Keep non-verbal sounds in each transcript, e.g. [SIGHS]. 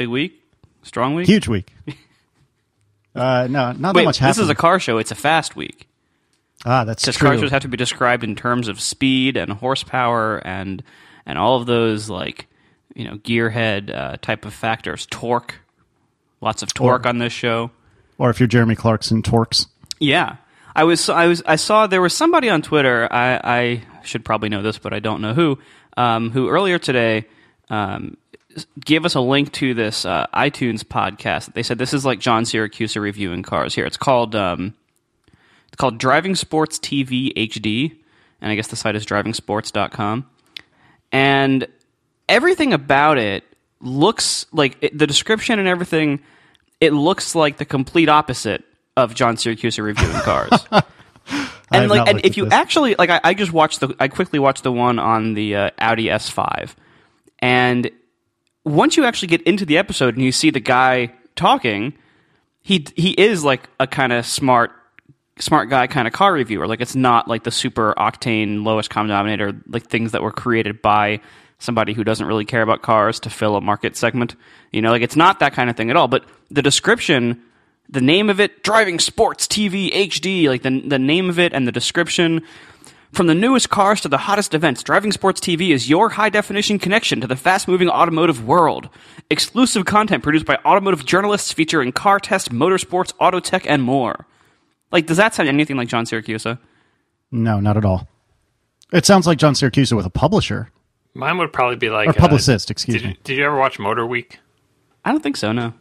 Big week, strong week. Huge week. [LAUGHS] uh, no, not Wait, that much this is a car show. It's a fast week. ah, that's Because true. car shows have to be described in terms of speed and horsepower and and all of those like you know gearhead uh, type of factors. Torque, lots of torque Or- on this show. or if you're Jeremy Clarkson, Torques. Yeah, I was I was I saw there was somebody on Twitter. I, I should probably know this, but I don't know who. Um, who earlier today um, gave us a link to this uh, iTunes podcast. They said this is like John Siracusa reviewing cars. Here, it's called um, it's called Driving Sports TV HD, and I guess the site is drivingsports.com. And everything about it looks like it, the description and everything. It looks like the complete opposite of John Siracusa reviewing cars. [LAUGHS] And like, and if you this. actually like, I, I just watched the, I quickly watched the one on the uh, Audi S5, and once you actually get into the episode and you see the guy talking, he he is like a kind of smart smart guy kind of car reviewer. Like it's not like the super octane lowest common denominator like things that were created by somebody who doesn't really care about cars to fill a market segment. You know, like it's not that kind of thing at all. But the description, the name of it, driving sports TV HD, like the the name of it and the description. From the newest cars to the hottest events, Driving Sports TV is your high definition connection to the fast moving automotive world. Exclusive content produced by automotive journalists featuring car test, motorsports, auto tech, and more. Like, does that sound anything like John Siracusa? No, not at all. It sounds like John Siracusa with a publisher Mine would probably be like or uh, publicist. excuse did, me. did you ever watch Motor Week? I don't think so. No.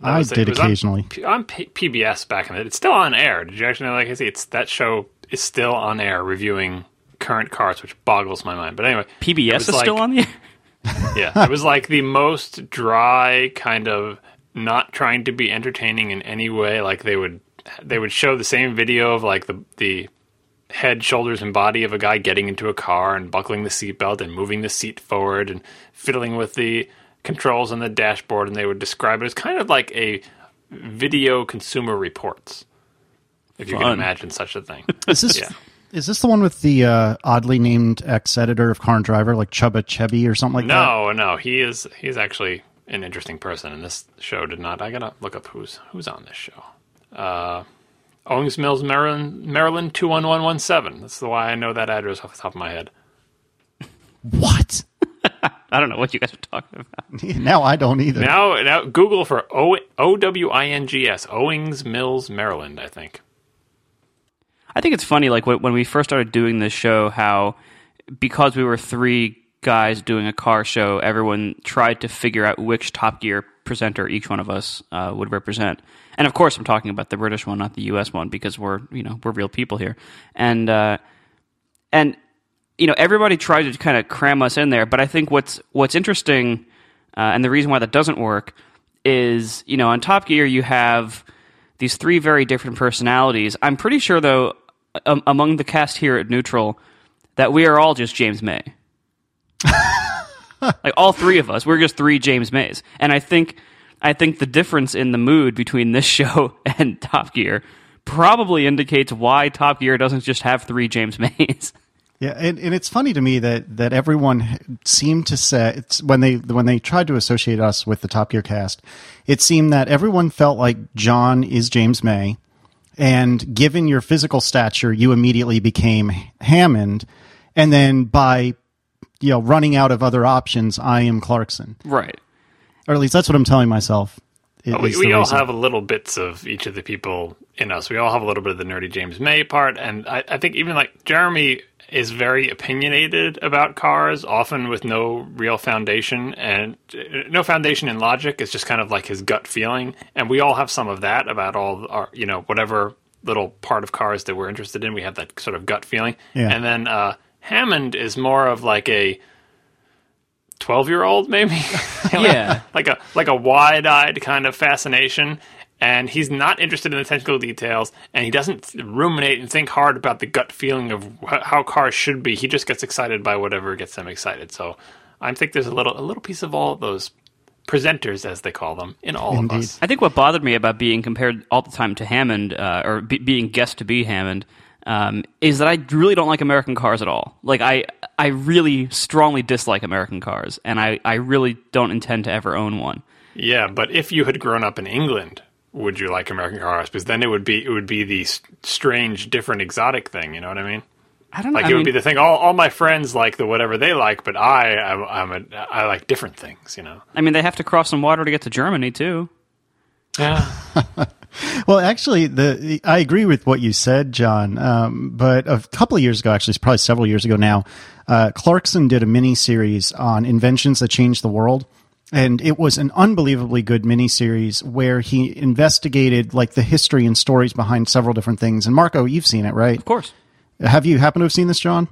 That I was- did was on occasionally. P- on, P- PBS back in the. It's still on air. Did you actually know? Like I see, it's that show is still on air reviewing current cars, which boggles my mind. But anyway, PBS is still on the. Air. [LAUGHS] Yeah, it was like the most dry kind of not trying to be entertaining in any way. Like they would they would show the same video of like the the head, shoulders, and body of a guy getting into a car and buckling the seatbelt and moving the seat forward and fiddling with the controls on the dashboard, and they would describe it as kind of like a video consumer reports, if you can imagine such a thing. [LAUGHS] Is this Yeah. is this the one with the uh, oddly named ex editor of Car and Driver, like Chubba Chebby or something like that? No, no, he is he's actually an interesting person, and this show did not. I gotta look up who's who's on this show. Uh, Owings Mills, Maryland, Maryland two one one one seven. That's the why I know that address off the top of my head. What? [LAUGHS] I don't know what you guys are talking about. [LAUGHS] now I don't either. Now, now Google for O O W I N G S Owings Mills, Maryland. I think. I think it's funny, like when we first started doing this show, how because we were three guys doing a car show, everyone tried to figure out which Top Gear presenter each one of us uh, would represent. And of course, I'm talking about the British one, not the U.S. one, because we're you know we're real people here. And uh, and you know everybody tried to kind of cram us in there. But I think what's what's interesting, uh, and the reason why that doesn't work is you know on Top Gear you have these three very different personalities. I'm pretty sure though um, among the cast here at Neutral that we are all just James May. [LAUGHS] like all three of us, we're just three James Mays, and I think I think the difference in the mood between this [LAUGHS] show and Top Gear probably indicates why Top Gear doesn't just have three James Mays. [LAUGHS] Yeah, and, and it's funny to me that that everyone seemed to say it's when they when they tried to associate us with the Top Gear cast, it seemed that everyone felt like John is James May, and given your physical stature, you immediately became Hammond, and then by you know running out of other options, I am Clarkson, right. or at least that's what I'm telling myself. i- Well, we we all reason. have little bits of each of the people in us. We all have a little bit of the nerdy James May part, and I, I think even like Jeremy is very opinionated about cars, often with no real foundation and uh, no foundation in logic. It's just kind of like his gut feeling, and we all have some of that about all our, you know, whatever little part of cars that we're interested in. We have that sort of gut feeling, Yeah. and then uh, Hammond is more of like a twelve-year-old, maybe. [LAUGHS] Yeah. like a like a wide-eyed kind of fascination and he's not interested in the technical details and he doesn't ruminate and think hard about the gut feeling of wh- how cars should be he just gets excited by whatever gets him excited so i think there's a little a little piece of all of those presenters as they call them in all Indeed. of us I think what bothered me about being compared all the time to Hammond, uh, or be, being guessed to be Hammond, um, is that I really don't like American cars at all. Like I, I really strongly dislike American cars, and I, I really don't intend to ever own one. Yeah, but if you had grown up in England, would you like American Car Hours? Because then it would be it would be the strange, different, exotic thing. You know what I mean? I don't know. Like I it would mean, be the thing. All, all my friends like the whatever they like, but I I'm, I'm a, I like different things. You know? I mean, they have to cross some water to get to Germany too. Yeah. [LAUGHS] Well, actually, the I agree with what you said, John. Um, but a couple of years ago, actually, it's probably several years ago now, uh, Clarkson did a mini series on inventions that changed the world, and it was an unbelievably good mini series where he investigated like the history and stories behind several different things. And Marco, you've seen it, right? Of course. Have you happened to have seen this, John?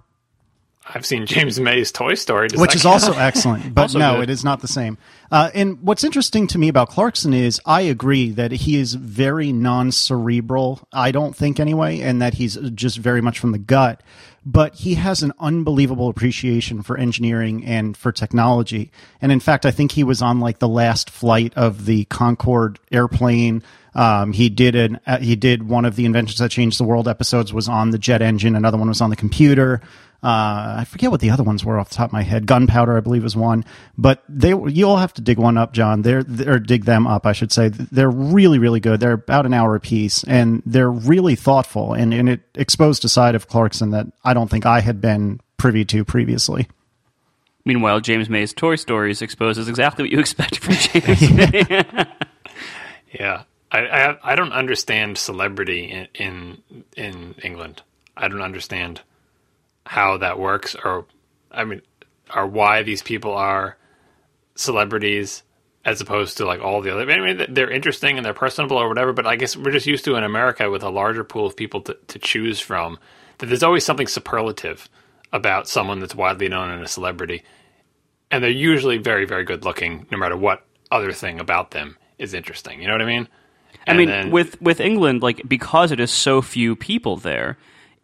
I've seen James May's Toy Story, Does which is count? also [LAUGHS] excellent. But Also no, good. it is not the same. Uh, and what's interesting to me about Clarkson is I agree that he is very non-cerebral. I don't think anyway, and that he's just very much from the gut. But he has an unbelievable appreciation for engineering and for technology. And in fact, I think he was on like the last flight of the Concorde airplane. Um, he did an uh, he did one of the inventions that changed the world episodes was on the jet engine. Another one was on the computer. Uh, I forget what the other ones were off the top of my head. Gunpowder, I believe, was one. But they you'll have to dig one up, John. They're or dig them up, I should say. They're really really good. They're about an hour a piece, and they're really thoughtful. And and it exposed a side of Clarkson that I don't think I had been privy to previously. Meanwhile, James May's Toy Stories exposes exactly what you expect from [LAUGHS] James May. Yeah, I, I I don't understand celebrity in, in in England. I don't understand how that works, or I mean, or why these people are celebrities as opposed to like all the other. I mean, they're interesting and they're personable or whatever. But I guess we're just used to in America with a larger pool of people to, to choose from that there's always something superlative about someone that's widely known and a celebrity, and they're usually very very good looking, no matter what other thing about them is interesting. You know what I mean? I mean, then- with with England, like because it is so few people there,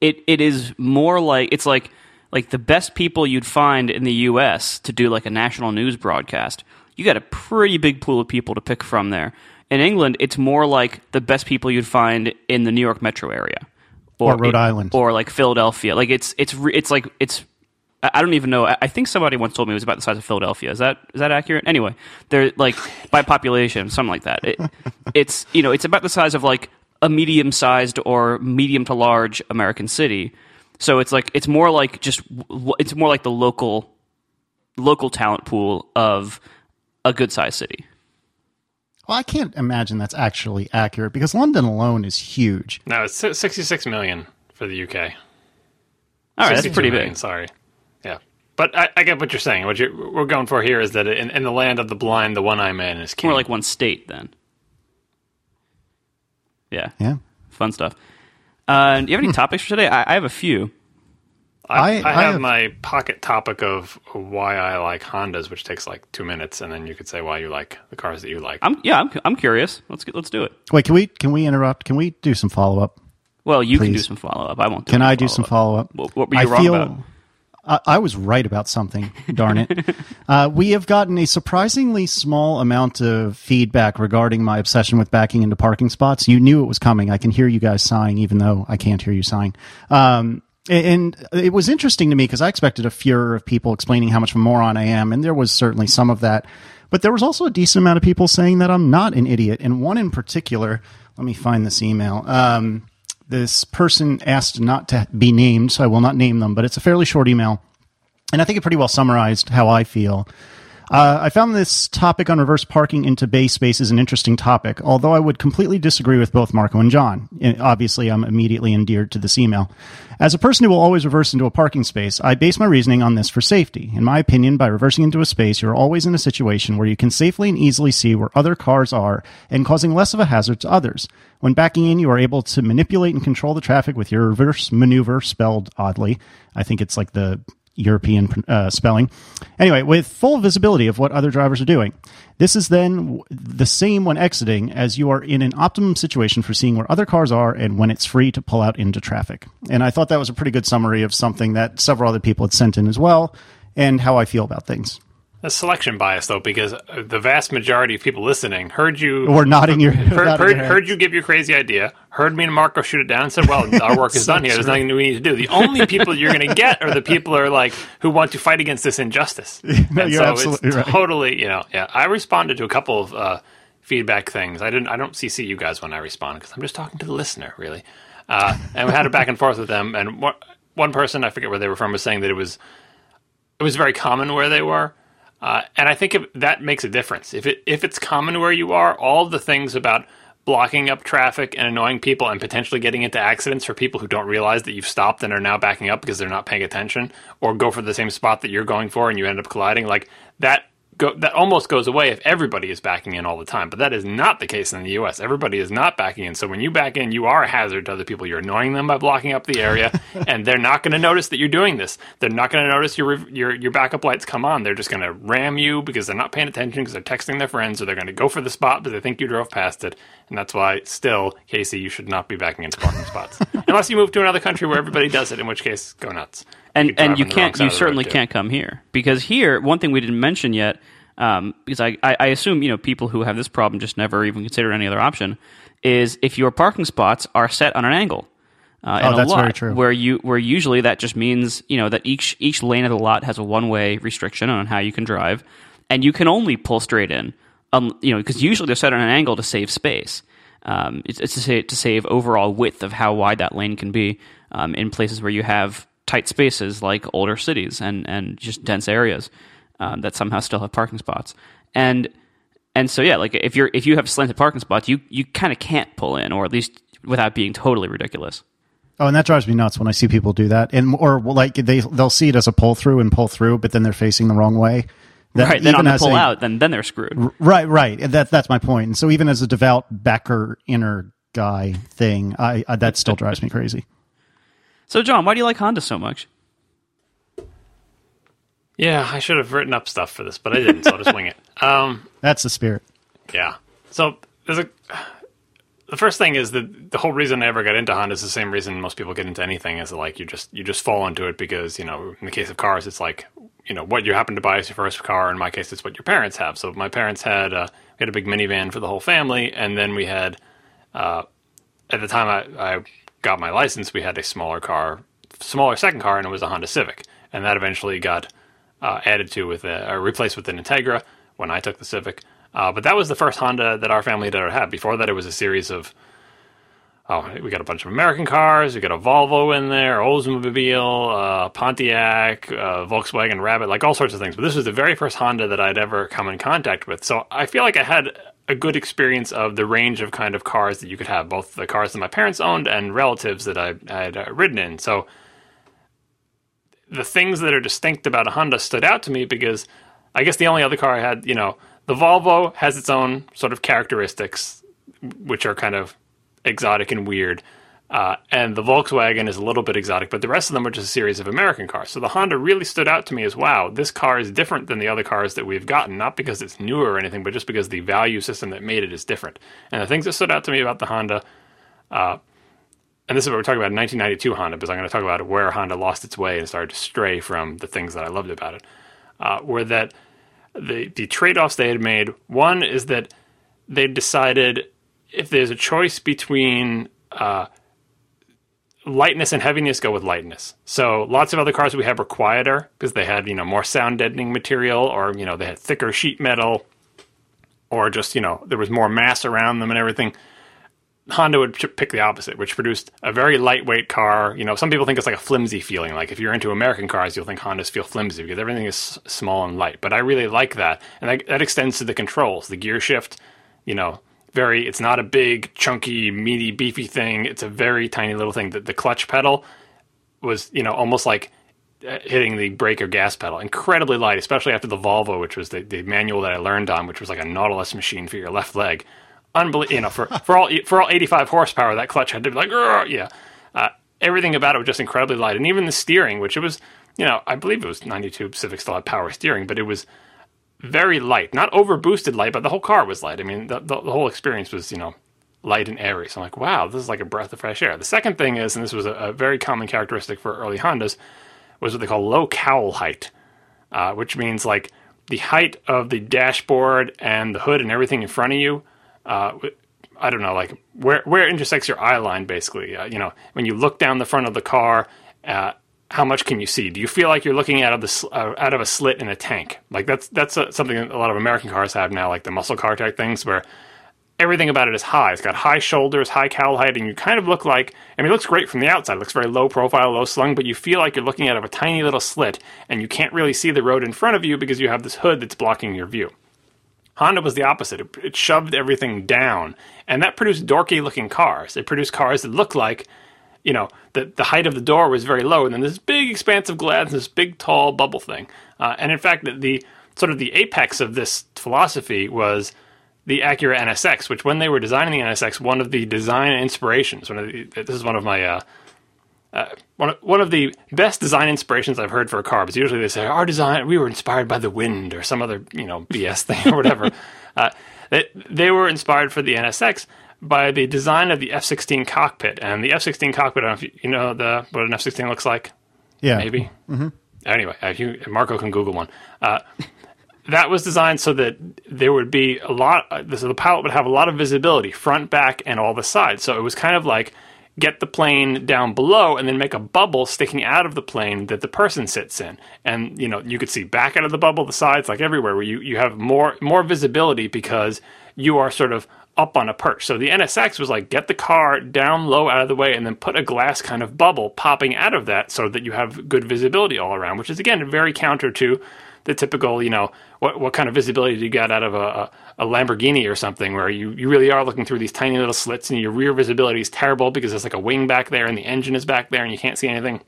it it is more like it's like like the best people you'd find in the U.S. to do like a national news broadcast. You got a pretty big pool of people to pick from there. In England, it's more like the best people you'd find in the New York metro area, Or Rhode Island. or like Philadelphia. Like it's it's it's like it's. I don't even know. I I think somebody once told me it was about the size of Philadelphia. Is that is that accurate? Anyway, they're like by population, something like that. It, it's you know it's about the size of like a medium sized or medium to large American city. So it's like it's more like just it's more like the local local talent pool of a good sized city. Well, I can't imagine that's actually accurate because London alone is huge. No, it's 66 million for the UK. All right, that's pretty million, big. Sorry. Yeah. But I, I get what you're saying. What you're, we're going for here is that in, in the land of the blind, the one eye man is king. More like one state then. Yeah, Yeah. fun stuff. Uh, do you have any topics for today? I, I have a few. I, I- I, I have, have- my pocket topic of why I like Hondas, which takes like two minutes, and then you could say why you like the cars that you like. I'm yeah, I'm, I'm curious. Let's get, let's do it. Wait, can we can we interrupt? Can we do some follow up? Well, you can do some follow up. I won't. Do Can any I do some follow up? What, what were you wrong about? I, I was right about something. Darn it! [LAUGHS] uh, we have gotten a surprisingly small amount of feedback regarding my obsession with backing into parking spots. You knew it was coming. I can hear you guys sighing, even though I can't hear you sighing. Um, and it was interesting to me because I expected a furor of people explaining how much of a moron I am, and there was certainly some of that. But there was also a decent amount of people saying that I'm not an idiot, and one in particular. Let me find this email. Um, this person asked not to be named, so I will not name them, but it's a fairly short email. And I think it pretty well summarized how I feel. Uh, I found this topic on reverse parking into bay space is an interesting topic, although I would completely disagree with both Marco and John. Obviously, I'm immediately endeared to this email. As a person who will always reverse into a parking space, I base my reasoning on this for safety. In my opinion, by reversing into a space, you're always in a situation where you can safely and easily see where other cars are and causing less of a hazard to others. When backing in, you are able to manipulate and control the traffic with your reverse maneuver, spelled oddly. I think it's like the European uh, spelling. Anyway, with full visibility of what other drivers are doing. This is then the same when exiting, as you are in an optimum situation for seeing where other cars are and when it's free to pull out into traffic. And I thought that was a pretty good summary of something that several other people had sent in as well and how I feel about things. A selection bias though, because the vast majority of people listening heard you Or nodding your [LAUGHS] heard, nodding heard, your head. heard you give your crazy idea, heard me and Marco shoot it down, and said, "Well, our work is [LAUGHS] So done here. There's nothing we need to do." The only people you're going to get are the people who are like who want to fight against this injustice. [LAUGHS] No, and you're so absolutely it's right. totally, you know, yeah. I responded to a couple of uh, feedback things. I didn't. I don't CC you guys when I respond because I'm just talking to the listener, really. Uh, and we had a back and forth with them. And one, one person, I forget where they were from, was saying that it was it was very common where they were. Uh, and I think that makes a difference. If it if it's common where you are, all the things about blocking up traffic and annoying people and potentially getting into accidents for people who don't realize that you've stopped and are now backing up because they're not paying attention, or go for the same spot that you're going for and you end up colliding, like that. Go, that almost goes away if everybody is backing in all the time, but that is not the case in the U.S. Everybody is not backing in, so when you back in, you are a hazard to other people. You're annoying them by blocking up the area, [LAUGHS] and they're not going to notice that you're doing this. They're not going to notice your your your backup lights come on. They're just going to ram you because they're not paying attention because they're texting their friends, or they're going to go for the spot because they think you drove past it. And that's why, still, Casey, you should not be backing into parking spots [LAUGHS] unless you move to another country where everybody does it. In which case, go nuts. and Keep and you driving the wrong can't you of the road, certainly can't come here because here one thing we didn't mention yet um, because I, I I assume you know people who have this problem just never even consider any other option is if your parking spots are set on an angle. Uh, in Oh, a that's lot, very true. Where you where usually that just means you know that each each lane of the lot has a one way restriction on how you can drive, and you can only pull straight in. Um, you know because usually they're set on an angle to save space. Um, it's, it's to, say, to save overall width of how wide that lane can be um, in places where you have tight spaces like older cities and, and just dense areas um, that somehow still have parking spots. And and so yeah, like if you're if you have slanted parking spots, you you kind of can't pull in, or at least without being totally ridiculous. Oh, and that drives me nuts when I see people do that, and or like they they'll see it as a pull through and pull through, but then they're facing the wrong way. That Right. Then on the pull a- out, then then they're screwed. Right, right. That that's my point. And so even as a devout backer inner guy thing, I, I that still drives me crazy. So John, why do you like Honda so much? Yeah, I should have written up stuff for this, but I didn't, so I'll just wing it. [LAUGHS] Um, That's the spirit. Yeah. So there's a. The first thing is that the whole reason I ever got into Honda is the same reason most people get into anything is like you just you just fall into it because you know in the case of cars it's like you know what you happen to buy is your first car. In my case, it's what your parents have. So my parents had uh, we had a big minivan for the whole family, and then we had uh, at the time I, I got my license, we had a smaller car, smaller second car, and it was a Honda Civic, and that eventually got uh, added to with a, or replaced with an Integra when I took the Civic. Uh, but that was the first Honda that our family had ever had. Before that, it was a series of oh, we got a bunch of American cars, we got a Volvo in there, Oldsmobile, uh, Pontiac, uh, Volkswagen Rabbit, like all sorts of things. But this was the very first Honda that I'd ever come in contact with. So I feel like I had a good experience of the range of kind of cars that you could have, both the cars that my parents owned and relatives that I I had uh, ridden in. So the things that are distinct about a Honda stood out to me because I guess the only other car I had, you know, the Volvo has its own sort of characteristics, which are kind of exotic and weird. Uh, and the Volkswagen is a little bit exotic, but the rest of them are just a series of American cars. So the Honda really stood out to me as wow, this car is different than the other cars that we've gotten, not because it's newer or anything, but just because the value system that made it is different. And the things that stood out to me about the Honda, uh, and this is what we're talking about in 1992 Honda, because I'm going to talk about where Honda lost its way and started to stray from the things that I loved about it, uh, were that the the trade offs they had made. One is that they decided if there's a choice between uh, lightness and heaviness, go with lightness. So lots of other cars we have were quieter because they had you know more sound deadening material, or you know they had thicker sheet metal, or just you know there was more mass around them and everything. Honda would pick the opposite, which produced a very lightweight car. You know, some people think it's like a flimsy feeling. Like if you're into American cars, you'll think Hondas feel flimsy because everything is small and light. But I really like that, and that, that extends to the controls, the gear shift. You know, very. It's not a big, chunky, meaty, beefy thing. It's a very tiny little thing. That the clutch pedal was, you know, almost like uh, hitting the brake or gas pedal. Incredibly light, especially after the Volvo, which was the, the manual that I learned on, which was like a Nautilus machine for your left leg. Unbelievable, you know, for, for all for all 85 horsepower, that clutch had to be like, yeah. Uh, everything about it was just incredibly light, and even the steering, which it was, you know, I believe it was 92 Civic still had power steering, but it was very light, not over boosted light, but the whole car was light. I mean, the, the, the whole experience was, you know, light and airy. So I'm like, wow, this is like a breath of fresh air. The second thing is, and this was a, a very common characteristic for early Hondas, was what they call low cowl height, uh, which means like the height of the dashboard and the hood and everything in front of you. Uh, I don't know, like where where it intersects your eye line, basically. Uh, you know, when you look down the front of the car, uh, how much can you see? Do you feel like you're looking out of the uh, out of a slit in a tank? Like that's that's uh, something a lot of American cars have now, like the muscle car type things, where everything about it is high. It's got high shoulders, high cowl height, and you kind of look like I mean, it looks great from the outside. It looks very low profile, low slung, but you feel like you're looking out of a tiny little slit, and you can't really see the road in front of you because you have this hood that's blocking your view. Honda was the opposite. It, shoved everything down, and that produced dorky looking cars. It produced cars that looked like you know, the, the height of the door was very low, and then this big expanse of glass, this big tall bubble thing. Uh, and in fact, the, the, sort of the apex of this philosophy was the Acura NSX, which when they were designing the NSX, one of the design inspirations, one of the, this is one of my uh, uh, one of, one of the best design inspirations I've heard for a car. Because usually they say our design, we were inspired by the wind or some other you know BS thing or whatever. [LAUGHS] uh, they, they were inspired for the NSX, by the design of the F-16 cockpit. And the F-16 cockpit, I don't know if you, you know the what an F-16 looks like. Yeah. Maybe. Mm-hmm. Anyway, if you, Marco can Google one. Uh, that was designed so that there would be a lot. Uh, so the pilot would have a lot of visibility, front, back, and all the sides. So it was kind of like get the plane down below and then make a bubble sticking out of the plane that the person sits in. And you know you could see back out of the bubble, the sides, like everywhere, where you you have more more visibility because you are sort of up on a perch. So the NSX was like get the car down low out of the way and then put a glass kind of bubble popping out of that so that you have good visibility all around, which is again very counter to the typical, you know, what what kind of visibility do you get out of a, a, Lamborghini or something where you, you really are looking through these tiny little slits and your rear visibility is terrible because there's like a wing back there and the engine is back there and you can't see anything.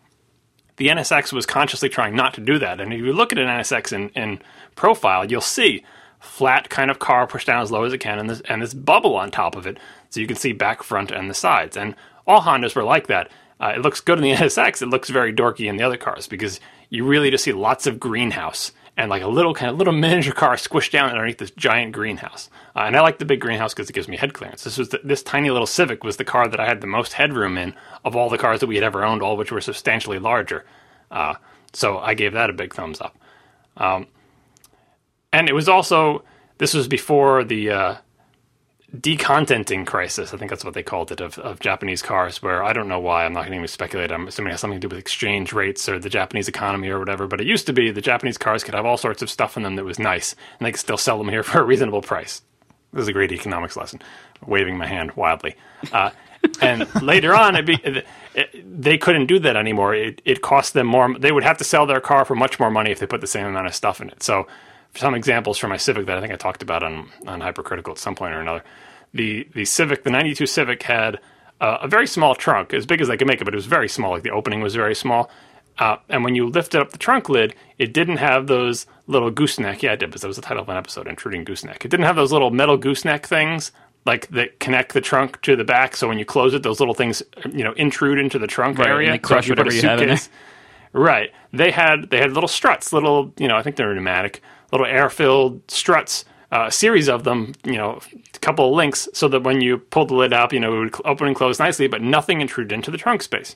The NSX was consciously trying not to do that. And if you look at an NSX in, in profile, you'll see flat kind of car pushed down as low as it can, and this and this bubble on top of it, so you can see back, front, and the sides. And all Hondas were like that. Uh, it looks good in the [LAUGHS] NSX. It looks very dorky in the other cars because you really just see lots of greenhouse and like a little kind of little [LAUGHS] miniature car squished down underneath this giant greenhouse. Uh, and I like the big greenhouse because it gives me head clearance. This was the, this tiny little Civic was the car that I had the most headroom in of all the cars that we had ever owned, all which were substantially larger. Uh, so I gave that a big thumbs up. Um, and it was also this was before the uh, decontenting crisis. I think that's what they called it of, of Japanese cars. Where I don't know why. I'm not going to even speculate. I'm assuming it has something to do with exchange rates or the Japanese economy or whatever. But it used to be the Japanese cars could have all sorts of stuff in them that was nice, and they could still sell them here for a reasonable price. This is a great economics lesson. Waving my hand wildly. Uh, and [LAUGHS] later on, it be, it, they couldn't do that anymore. It, it cost them more. They would have to sell their car for much more money if they put the same amount of stuff in it. So some examples from my Civic that I think I talked about on on Hypercritical at some point or another. The the Civic, the '92 Civic, had uh, a very small trunk, as big as I could make it, but it was very small. Like the opening was very small. Uh, and when you lifted up the trunk lid, it didn't have those little gooseneck. Yeah, it did, because that was the title of an episode, Intruding Gooseneck. It didn't have those little metal gooseneck things like that connect the trunk to the back. So when you close it, those little things, you know, intrude into the trunk right, area. And they crush so whatever you have in it. Right. They had they had little struts, little you know, I think they're pneumatic, little air filled struts, uh, a series of them, you know, a couple of links, so that when you pull the lid up, you know, it would open and close nicely, but nothing intruded into the trunk space.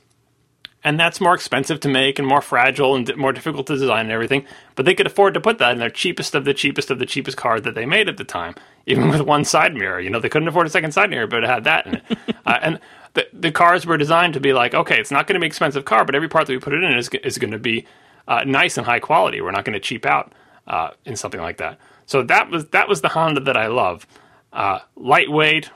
And that's more expensive to make and more fragile and more difficult to design and everything. But they could afford to put that in their cheapest of the cheapest of the cheapest car that they made at the time, even with one side mirror. You know, they couldn't afford a second side mirror, but it had that in it. [LAUGHS] uh, and the, the cars were designed to be like, okay, it's not going to be an expensive car, but every part that we put it in is, is going to be uh, nice and high quality. We're not going to cheap out uh, in something like that. So that was that was the Honda that I love. Uh, lightweight,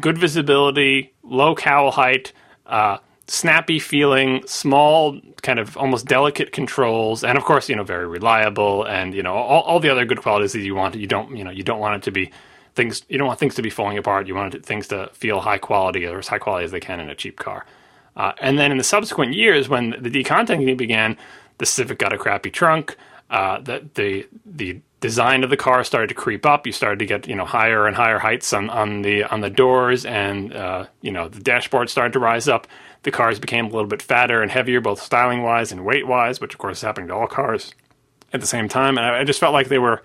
good visibility, low cowl height, uh, snappy feeling, small, kind of almost delicate controls, and of course, you know, very reliable, and you know, all, all the other good qualities that you want. You don't, you know, you don't want it to be things. You don't want things to be falling apart. You want things to feel high quality or as high quality as they can in a cheap car. Uh, and then in the subsequent years, when the decontenting began, the Civic got a crappy trunk uh, the, the the design of the car started to creep up. You started to get you know higher and higher heights on, on the on the doors, and uh, you know the dashboard started to rise up. The cars became a little bit fatter and heavier, both styling wise and weight wise, which of course is happening to all cars at the same time. And I, I just felt like they were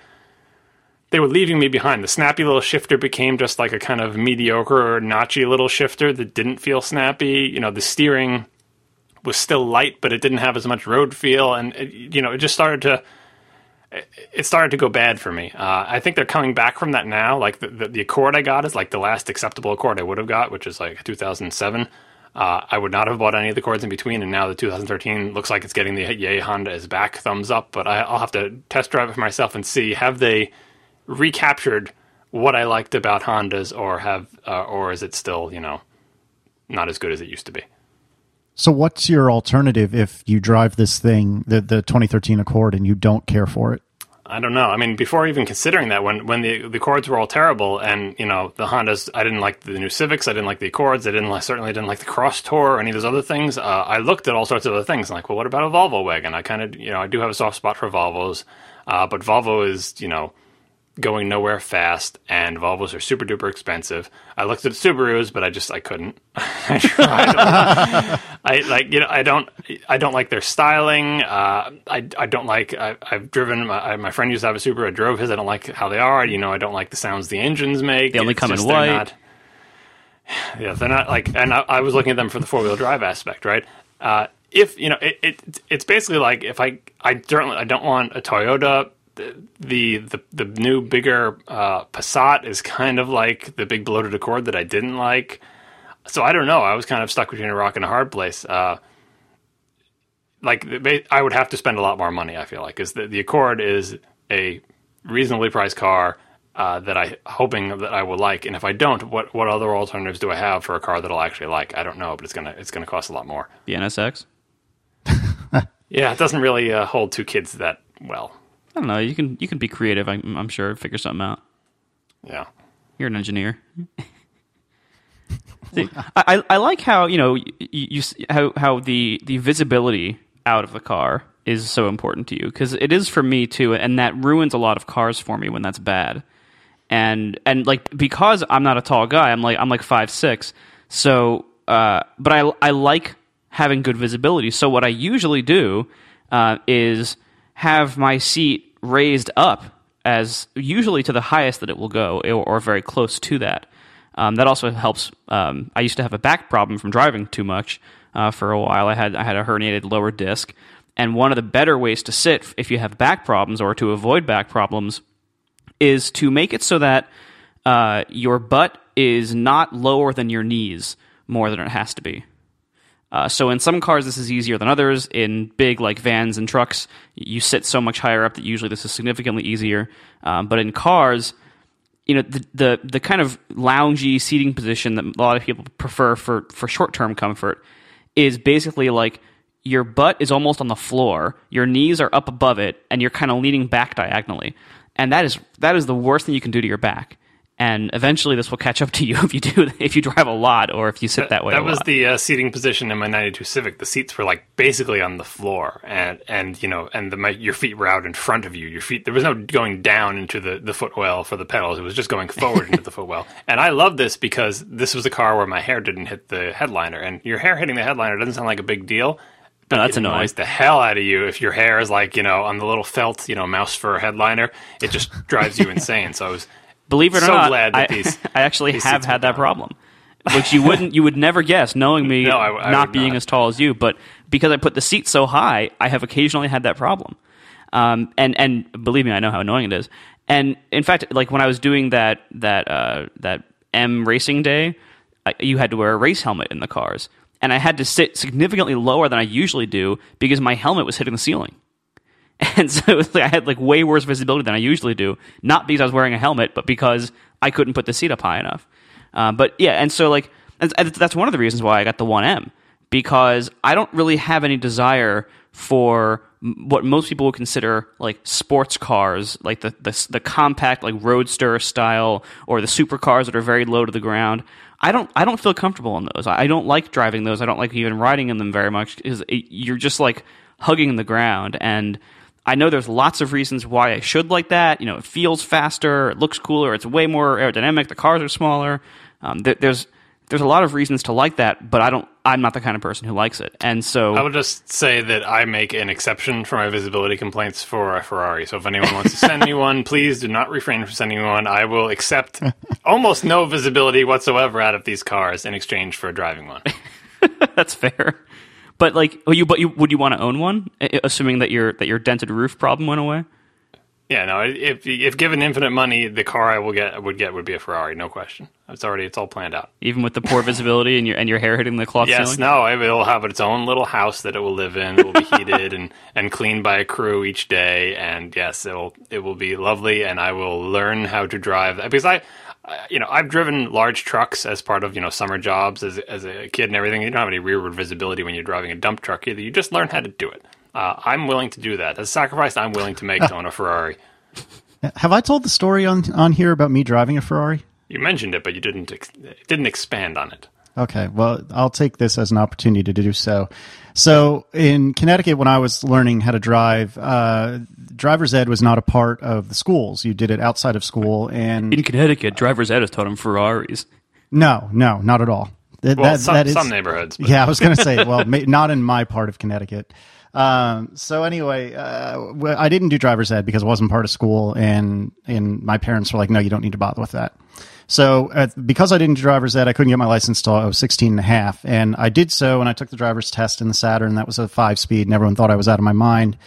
they were leaving me behind. The snappy little shifter became just like a kind of mediocre or notchy little shifter that didn't feel snappy. You know, the steering was still light, but it didn't have as much road feel, and it, you know, it just started to. it, started to go bad for me. Uh, I think they're coming back from that now. Like the, the, the Accord I got is like the last acceptable Accord I would have got, which is like 2007. Uh, I would not have bought any of the cords in between, and now the 2013 looks like it's getting the Yay Honda is back thumbs up. But I, I'll have to test drive it for myself and see have they recaptured what I liked about Hondas, or have, uh, or is it still you know not as good as it used to be? So, what's your alternative if you drive this thing, the the 2013 Accord, and you don't care for it? I don't know. I mean, before even considering that, when when the the Accords were all terrible, and you know the Hondas, I didn't like the new Civics, I didn't like the Accords, I didn't like, certainly didn't like the Crosstour or any of those other things. Uh, I looked at all sorts of other things, like, well, what about a Volvo wagon? I kind of, you know, I do have a soft spot for Volvos, uh, but Volvo is, you know, going nowhere fast, and Volvos are super duper expensive. I looked at Subarus, but I just I couldn't. [LAUGHS] I tried. [LAUGHS] I like you know I don't I don't like their styling. Uh, I I don't like I, have driven my my friend used to have a Subaru. I drove his. I don't like how they are. You know I don't like the sounds the engines make. They only It's come in just they're white. not- [SIGHS] yeah, they're not like, and I, I was looking at them for the four wheel drive aspect, right? Uh, if you know, it, it it's basically like if I I certainly I don't want a Toyota. The the the, the new bigger uh, Passat is kind of like the big bloated Accord that I didn't like. So I don't know. I was kind of stuck between a rock and a hard place. Uh, like I would have to spend a lot more money. I feel like because the, the Accord is a reasonably priced car uh, that I hoping that I will like. And if I don't, what what other alternatives do I have for a car that I'll actually like? I don't know, but it's gonna it's gonna cost a lot more. The NSX. [LAUGHS] Yeah, it doesn't really uh, hold two kids that well. I don't know. You can you can be creative. I'm, I'm sure. Figure something out. Yeah. You're an engineer. [LAUGHS] See, I, I like how you know you, you how how the the visibility out of the car is so important to you because it is for me too, and that ruins a lot of cars for me when that's bad. And and like because I'm not a tall guy, I'm like I'm like five six. So, uh, but I I like having good visibility. So what I usually do uh, is have my seat raised up as usually to the highest that it will go, or, very close to that. Um, that also helps. Um, I used to have a back problem from driving too much uh, for a while. I had I had a herniated lower disc, and one of the better ways to sit if you have back problems or to avoid back problems is to make it so that uh, your butt is not lower than your knees more than it has to be. Uh, so in some cars this is easier than others. In big like vans and trucks, you sit so much higher up that usually this is significantly easier. Um, but in cars, you know the, the the kind of loungy seating position that a lot of people prefer for for short term comfort is basically like your butt is almost on the floor, your knees are up above it, and you're kind of leaning back diagonally. And that is that is the worst thing you can do to your back. And eventually, this will catch up to you [LAUGHS] if you do if you drive a lot or if you sit that way. That was lot. the uh, seating position in my '92 Civic. The seats were like basically on the floor, and and you know, and the, my, your feet were out in front of you. Your feet there was no going down into the the footwell for the pedals. It was just going forward into the [LAUGHS] footwell. And I love this because this was a car where my hair didn't hit the headliner, and your hair hitting the headliner doesn't sound like a big deal. No, that's it annoying. annoys the hell out of you if your hair is like you know on the little felt you know mouse fur headliner. It just drives you [LAUGHS] insane. So I was Believe it or so not, glad that I, these- [LAUGHS] I actually these have had that problem, which you wouldn't you would never guess, knowing me [LAUGHS] No, I- I not being not. as tall as you. But because I put the seat so high, I have occasionally had that problem. Um, and and believe me, I know how annoying it is. And in fact, like when I was doing that that uh, that M racing day, I, you had to wear a race helmet in the cars, and I had to sit significantly lower than I usually do because my helmet was hitting the ceiling. [LAUGHS] And so like I had like way worse visibility than I usually do, not because I was wearing a helmet, but because I couldn't put the seat up high enough. Uh, but yeah, and so like that's one of the reasons why I got the 1M because I don't really have any desire for what most people would consider like sports cars, like the the, the compact like roadster style or the supercars that are very low to the ground. I don't I don't feel comfortable in those. I I don't like driving those. I don't like even riding in them very much because you're just like hugging the ground and I know there's lots of reasons why I should like that. You know, it feels faster, it looks cooler, it's way more aerodynamic. The cars are smaller. Um, there, there's there's a lot of reasons to like that, but I don't. I'm not the kind of person who likes it, and so I would just say that I make an exception for my visibility complaints for a Ferrari. So if anyone wants to send me [LAUGHS] one, please do not refrain from sending me one. I will accept almost no visibility whatsoever out of these cars in exchange for driving one. [LAUGHS] that's fair. But like, you but you would you want to own one, assuming that your that your dented roof problem went away? Yeah, no. If if given infinite money, the car I will get would get would be a Ferrari, no question. It's already it's all planned out. Even with the poor visibility and your and your hair hitting the cloth Yes, ceiling. no. It'll have its own little house that it will live in. It will be [LAUGHS] heated and and cleaned by a crew each day. And yes, it will it will be lovely. And I will learn how to drive because I. I- You know, I've driven large trucks as part of you know summer jobs as as a kid and everything. You don't have any rearward visibility when you're driving a dump truck either. You just learn how to do it. Uh, I'm willing to do that. That's a sacrifice I'm willing to make to own a Ferrari. [LAUGHS] Have I told the story on on here about me driving a Ferrari? You mentioned it, but you didn't ex- didn't expand on it. Okay, well, I'll take this as an opportunity to do so. So, in Connecticut, when I was learning how to drive, uh, driver's ed was not a part of the schools. You did it outside of school, and In Connecticut, driver's ed has taught him Ferraris. no, no, not at all. That, Well, that- some, that is- some neighborhoods. But Yeah, I was going to say, [LAUGHS] well, ma- not in my part of Connecticut. Um, so anyway, uh, I didn't do driver's ed because it wasn't part of school, and and my parents were like, no, you don't need to bother with that. So uh, because I didn't driver's ed, I couldn't get my license till I was 16 and a half, and I did so, and I took the driver's test in the Saturn. That was a five speed, and everyone thought I was out of my mind,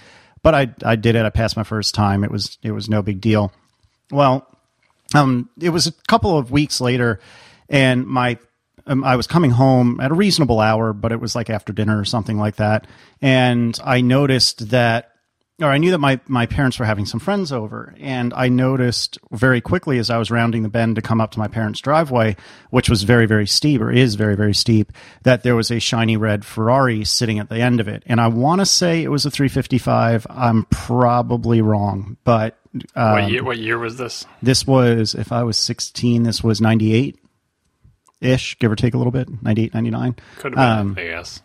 but I I did it. I passed my first time. It was it was no big deal. Well, um, it was a couple of weeks later, and my um, I was coming home at a reasonable hour, but it was like after dinner or something like that, and I noticed that, or I knew that my my parents were having some friends over, and I noticed very quickly as I was rounding the bend to come up to my parents' driveway, which was very very steep or is very very steep, that there was a shiny red Ferrari sitting at the end of it, and I want to say it was a 355. I'm probably wrong, but. Uh, what year? What year was this? this was, if I was 16, this was 98 ish, give or take a little bit, 98, 99. Could have Um, been, I guess.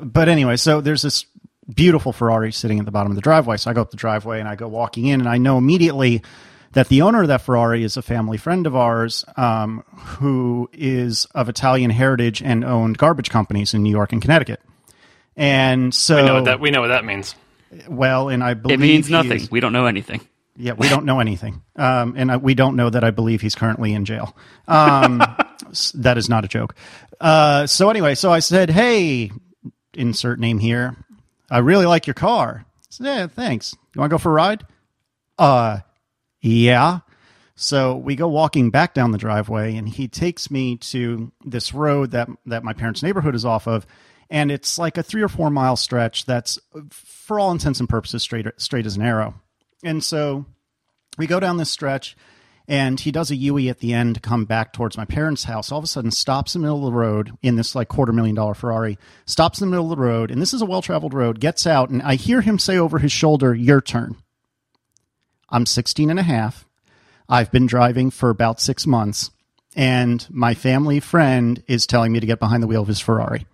But anyway, so there's this beautiful Ferrari sitting at the bottom of the driveway. So I go up the driveway and I go walking in, and I know immediately that the owner of that Ferrari is a family friend of ours um, who is of Italian heritage and owned garbage companies in New York and Connecticut. And so, We know what that we know what that means. well, and I believe It means nothing. is- We don't know anything. Yeah, we don't know anything, um, and I, we don't know that I believe he's currently in jail. Um, [LAUGHS] that is not a joke. Uh, so anyway, so I said, "Hey, insert name here. I really like your car." Said, "Yeah, thanks. You want to go for a ride?" Uh, yeah. So we go walking back down the driveway, and he takes me to this road that that my parents' neighborhood is off of, and it's like a three or four mile stretch that's, for all intents and purposes, straight straight as an arrow. And so we go down this stretch, and he does a U-E at the end to come back towards my parents' house. All of a sudden, stops in the middle of the road in this like quarter million dollar Ferrari. Stops in the middle of the road, and this is a well traveled road. Gets out, and I hear him say over his shoulder, "Your turn." I'm 16 and a half. I've been driving for about six months, and my family friend is telling me to get behind the wheel of his Ferrari.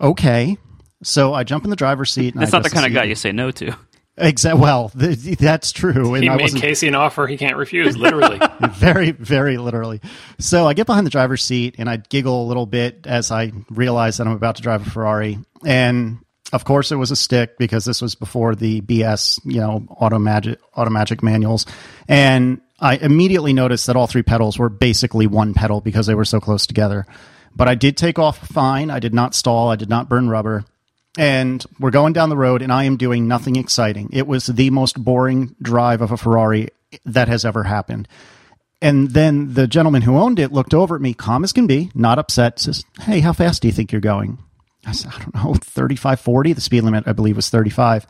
Okay. So I jump in the driver's seat. And That's not the kind of guy you say no to. Exactly. Well, th- that's true. And He I made Casey an offer he can't refuse, literally. [LAUGHS] very, very literally. So I get behind the driver's seat and I giggle a little bit as I realize that I'm about to drive a Ferrari. And of course, it was a stick because this was before the BS, you know, auto magic, auto magic manuals. And I immediately noticed that all three pedals were basically one pedal because they were so close together. But I did take off fine. I did not stall. I did not burn rubber and we're going down the road and I am doing nothing exciting. It was the most boring drive of a Ferrari that has ever happened. And then the gentleman who owned it looked over at me, calm as can be, not upset, says, Hey, how fast do you think you're going? I said, I don't know, 35, 40. The speed limit, I believe, was 35.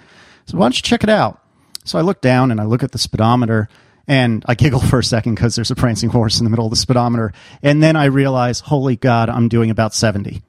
So why don't you check it out? So I look down and I look at the speedometer and I giggle for a second because there's a prancing horse in the middle of the speedometer. And then I realize, holy God, I'm doing about 70.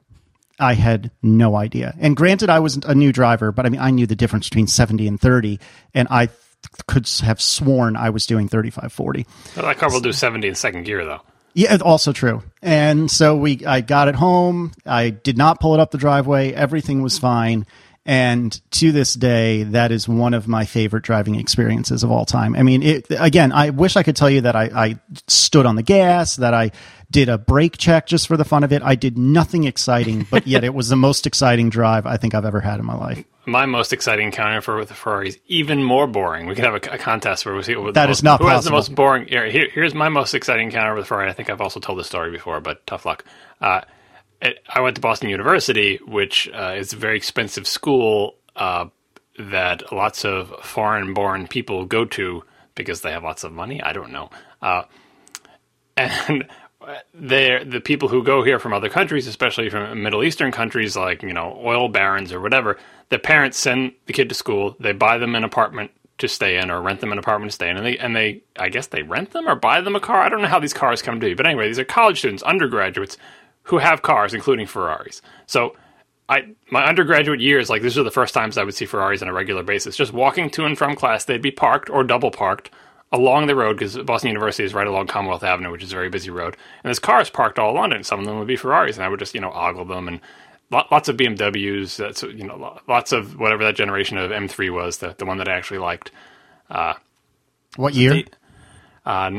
I had no idea. And granted, I was a new driver, but I mean, I knew the difference between 70 and 30, and I th- could have sworn I was doing 35, 40. that car will do 70 in second gear, though. Yeah, also true. And so we, I got it home. I did not pull it up the driveway. Everything was fine. And to this day, that is one of my favorite driving experiences of all time. I mean, it, again, I wish I could tell you that I, I stood on the gas, that I did a brake check just for the fun of it. I did nothing exciting, but yet it was the most exciting drive I think I've ever had in my life. My most exciting encounter for with the Ferrari is even more boring. We could have a, a contest where we see what most, is not who has the most boring. Here, here- here's my most exciting encounter with Ferrari. I think I've also told this story before, but tough luck. Uh, I went to Boston University, which uh, is a very expensive school. Uh, that lots of foreign-born people go to because they have lots of money. I don't know, uh, [LAUGHS] and they're the people who go here from other countries, especially from Middle Eastern countries like you know oil barons or whatever. The parents send the kid to school. They buy them an apartment to stay in, or rent them an apartment to stay in, and they and they I guess they rent them or buy them a car. I don't know how these cars come to be, but anyway, these are college students, undergraduates who have cars, including Ferraris. So. I my undergraduate years, like these are the first times I would see Ferraris on a regular basis. Just walking to and from class, they'd be parked or double parked along the road because Boston University is right along Commonwealth Avenue, which is a very busy road. And there's cars parked all along it. And some of them would be Ferraris, and I would just you know ogle them and lots of BMWs. That's you know lots of whatever that generation of M3 was, the the one that I actually liked. What year? Uh,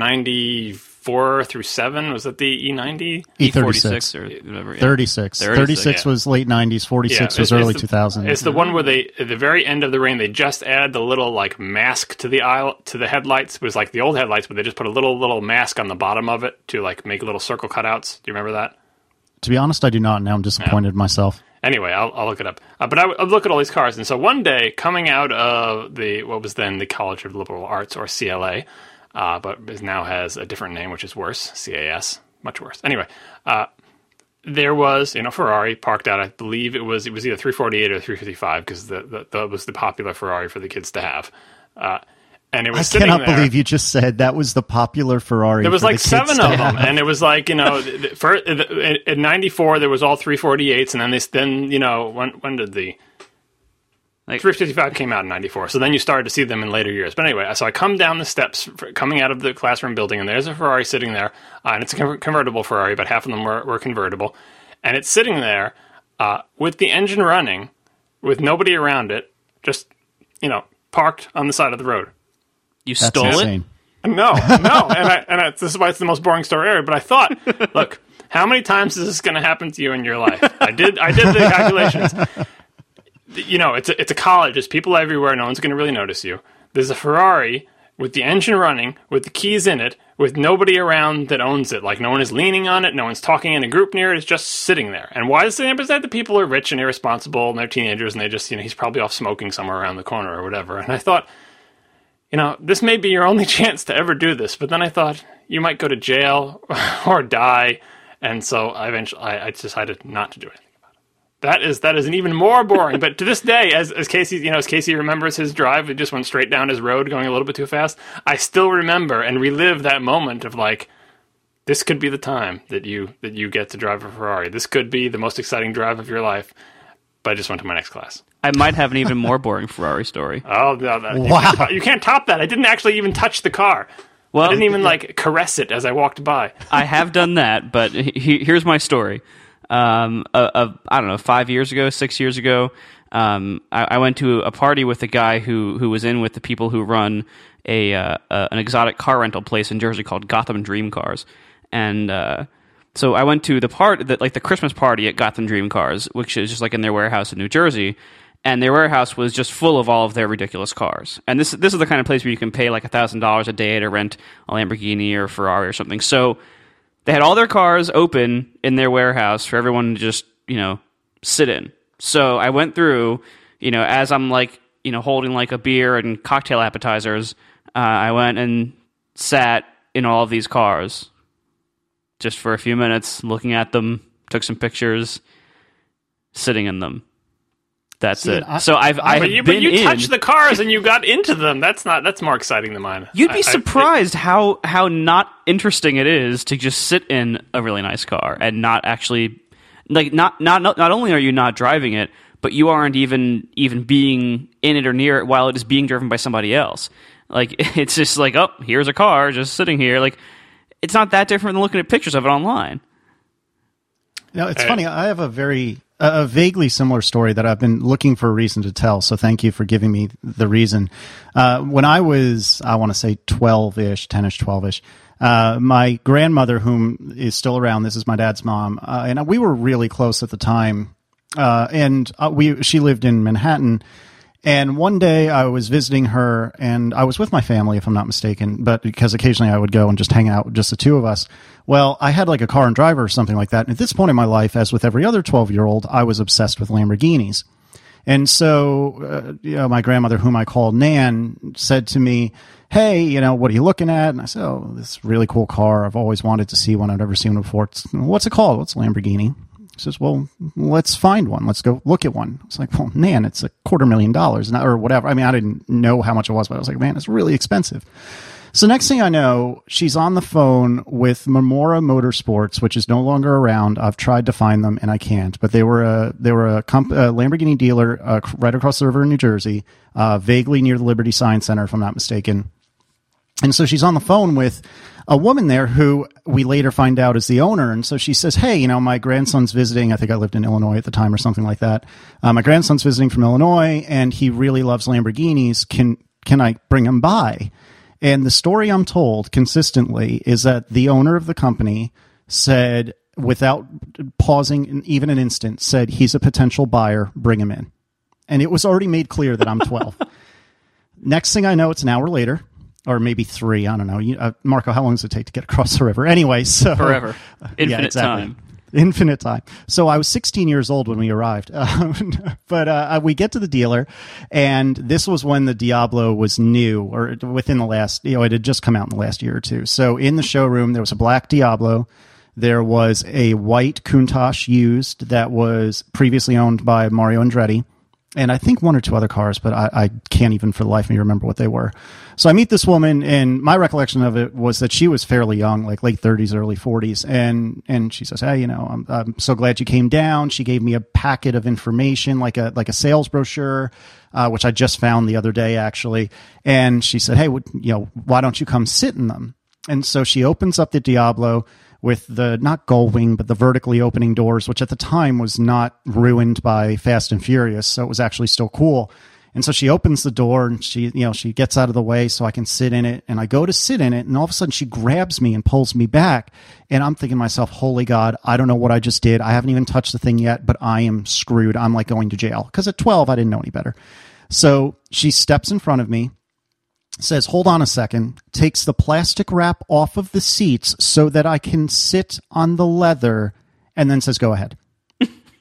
94 through 7 was that the E90? E36. or whatever. yeah. 36. 36, 36 yeah. was late 90s, 46 Yeah, was early it's the- 2000s. It's the one where they at the very end of the reign they just add the little like mask to the aisle to the headlights. It was like the old headlights, but they just put a little little mask on the bottom of it to like make little circle cutouts. Do you remember that? to be honest, I do not. Now I'm disappointed in myself. Anyway, I'll, I'll look it up. Uh, but I would I'd look at all these cars, and so one day, coming out of the what was then the College of Liberal Arts or CLA, uh, but is now has a different name, which is worse, CAS, much worse. Anyway, uh, there was you know Ferrari parked out. I believe it was it was either 348 or 355 because the, the, that was the popular Ferrari for the kids to have. Uh, and it was I cannot there. believe you just said that was the popular Ferrari. There was the like kids seven of them, and it was like you know, for in '94 there was all 348s, and then they then you know when when did the Like- 355 came out in '94? So then you started to see them in later years. But anyway, so I come down the steps f- coming out of the classroom building, and there's a Ferrari sitting there, uh, and it's a convertible Ferrari, but half of them were, were convertible, and it's sitting there uh, with the engine running, with nobody around it, just you know parked on the side of the road. You That's stole insane. it. No, no, [LAUGHS] and I, and I, this is why it's the most boring story ever. But I thought, look, how many times is this going to happen to you in your life? I did, I did the calculations. You know, it's a, it's a college. There's people everywhere. No one's going to really notice you. There's a Ferrari with the engine running, with the keys in it, with nobody around that owns it. Like no one is leaning on it. No one's talking in a group near it. It's just sitting there. And why is it there? That the people are rich and irresponsible and they're teenagers and they just, you know, he's probably off smoking somewhere around the corner or whatever. And I thought, you know, this may be your only [LAUGHS] chance to ever do this. But then I thought you might go to jail [LAUGHS] or die, and so I eventually I, I decided not to do it. That is that is an even more boring. but to this day, as as Casey, you know, as Casey remembers his drive, it just went straight down his road, going a little bit too fast. I still remember and relive that moment of like. This could be the time that you that you get to drive a Ferrari. This could be the most exciting drive of your life. But I just went to my next class. I might have an even more boring Ferrari story. [LAUGHS] Oh, no, no, you Wow. can't top- You can't top that. I didn't actually even touch the car. Well, I didn't even like caress it as I walked by. I have done that, but he, he- here's my story. Um, uh, uh, I don't know, five years ago, six years ago, um, I, I went to a party with a guy who who was in with the people who run a uh, uh, an exotic car rental place in Jersey called Gotham Dream Cars, and uh, so I went to the part that like the Christmas party at Gotham Dream Cars, which is just like in their warehouse in New Jersey. And their warehouse was just full of all of their ridiculous cars. And this this is the kind of place where you can pay like thousand dollars a day to rent a Lamborghini or Ferrari or something. So they had all their cars open in their warehouse for everyone to just you know sit in. So I went through, you know, as I'm like you know holding like a beer and cocktail appetizers. Uh, I went and sat in all of these cars just for a few minutes, looking at them, took some pictures, sitting in them. That's See, it. I- so I've I've But you, been but you in. touched the cars and you got into them. That's not. That's more exciting than mine. You'd I- be I- surprised how how not interesting it is to just sit in a really nice car and not actually like not not not, not only are you not driving it, but you aren't even even being in it or near it while it is being driven by somebody else. Like [LAUGHS] it's just like, oh, here's a car just sitting here. Like it's not that different than looking at pictures of it online. You know, it's Hey. funny. I have a very a vaguely similar story that I've been looking for a reason to tell. So thank you for giving me the reason. Uh, when I was, I want to say twelve ish, ten ish, twelve ish. Uh, my grandmother, whom is still around, this is my dad's mom, uh, and we were really close at the time. Uh, and uh, we, she lived in Manhattan. And one day I was visiting her and I was with my family, if I'm not mistaken, but because occasionally I would go and just hang out with just the two of us. Well, I had like a car and driver or something like that. And at this point in my life, as with every other 12 year old, I was obsessed with Lamborghinis. And so, uh, you know, my grandmother, whom I call Nan, said to me, "Hey, you know, what are you looking at?" And I said, "Oh, this really cool car. I've always wanted to see one. I've never seen one before. It's, what's it called? What's Lamborghini?" He says, "Well, let's find one. Let's go look at one." I was like, "Well, man, it's a quarter million dollars, or whatever." I mean, I didn't know how much it was, but I was like, "Man, it's really expensive." So next thing I know, she's on the phone with Memora Motorsports, which is no longer around. I've tried to find them and I can't, but they were a they were a, comp, a Lamborghini dealer uh, right across the river in New Jersey, uh, vaguely near the Liberty Science Center, if I'm not mistaken. And so she's on the phone with a woman there who we later find out is the owner. And so she says, Hey, you know, my grandson's visiting. I think I lived in Illinois at the time or something like that. Uh, my grandson's visiting from Illinois and he really loves Lamborghinis. Can, can I bring him by? And the story I'm told consistently is that the owner of the company said, without pausing even an instant, said, he's a potential buyer, bring him in. And it was already made clear that I'm 12. [LAUGHS] Next thing I know, it's an hour later, or maybe three. I don't know. You, uh, Marco, how long does it take to get across the river? [LAUGHS] Anyway, so Forever. [LAUGHS] Infinite exactly. time. Infinite time. So I was 16 years old when we arrived, [LAUGHS] um, but uh, we get to the dealer, and this was when the Diablo was new, or within the last, you know, it had just come out in the last year or two. So in the showroom, there was a black Diablo. There was a white Countach used that was previously owned by Mario Andretti and I think one or two other cars, but I, I, can't even for the life of me remember what they were. So I meet this woman, and my recollection of it was that she was fairly young, like late 30s, early 40s, and and she says, "Hey, you know, I'm, I'm so glad you came down." She gave me a packet of information, like a like a sales brochure, uh, which I just found the other day actually, and she said, "Hey, would, you know, why don't you come sit in them?" And so she opens up the Diablo with the not gull wing but the vertically opening doors which at the time was not ruined by fast and furious so it was actually still cool and so she opens the door and she you know she gets out of the way so i can sit in it. And i go to sit in it and all of a sudden she grabs me and pulls me back. And i'm thinking to myself holy god i don't know what i just did. I haven't even touched the thing yet but i am screwed. I'm like going to jail. Because at 12 i didn't know any better. So she steps in front of me says, hold on a second, takes the plastic wrap off of the seats so that I can sit on the leather, and then says, go ahead.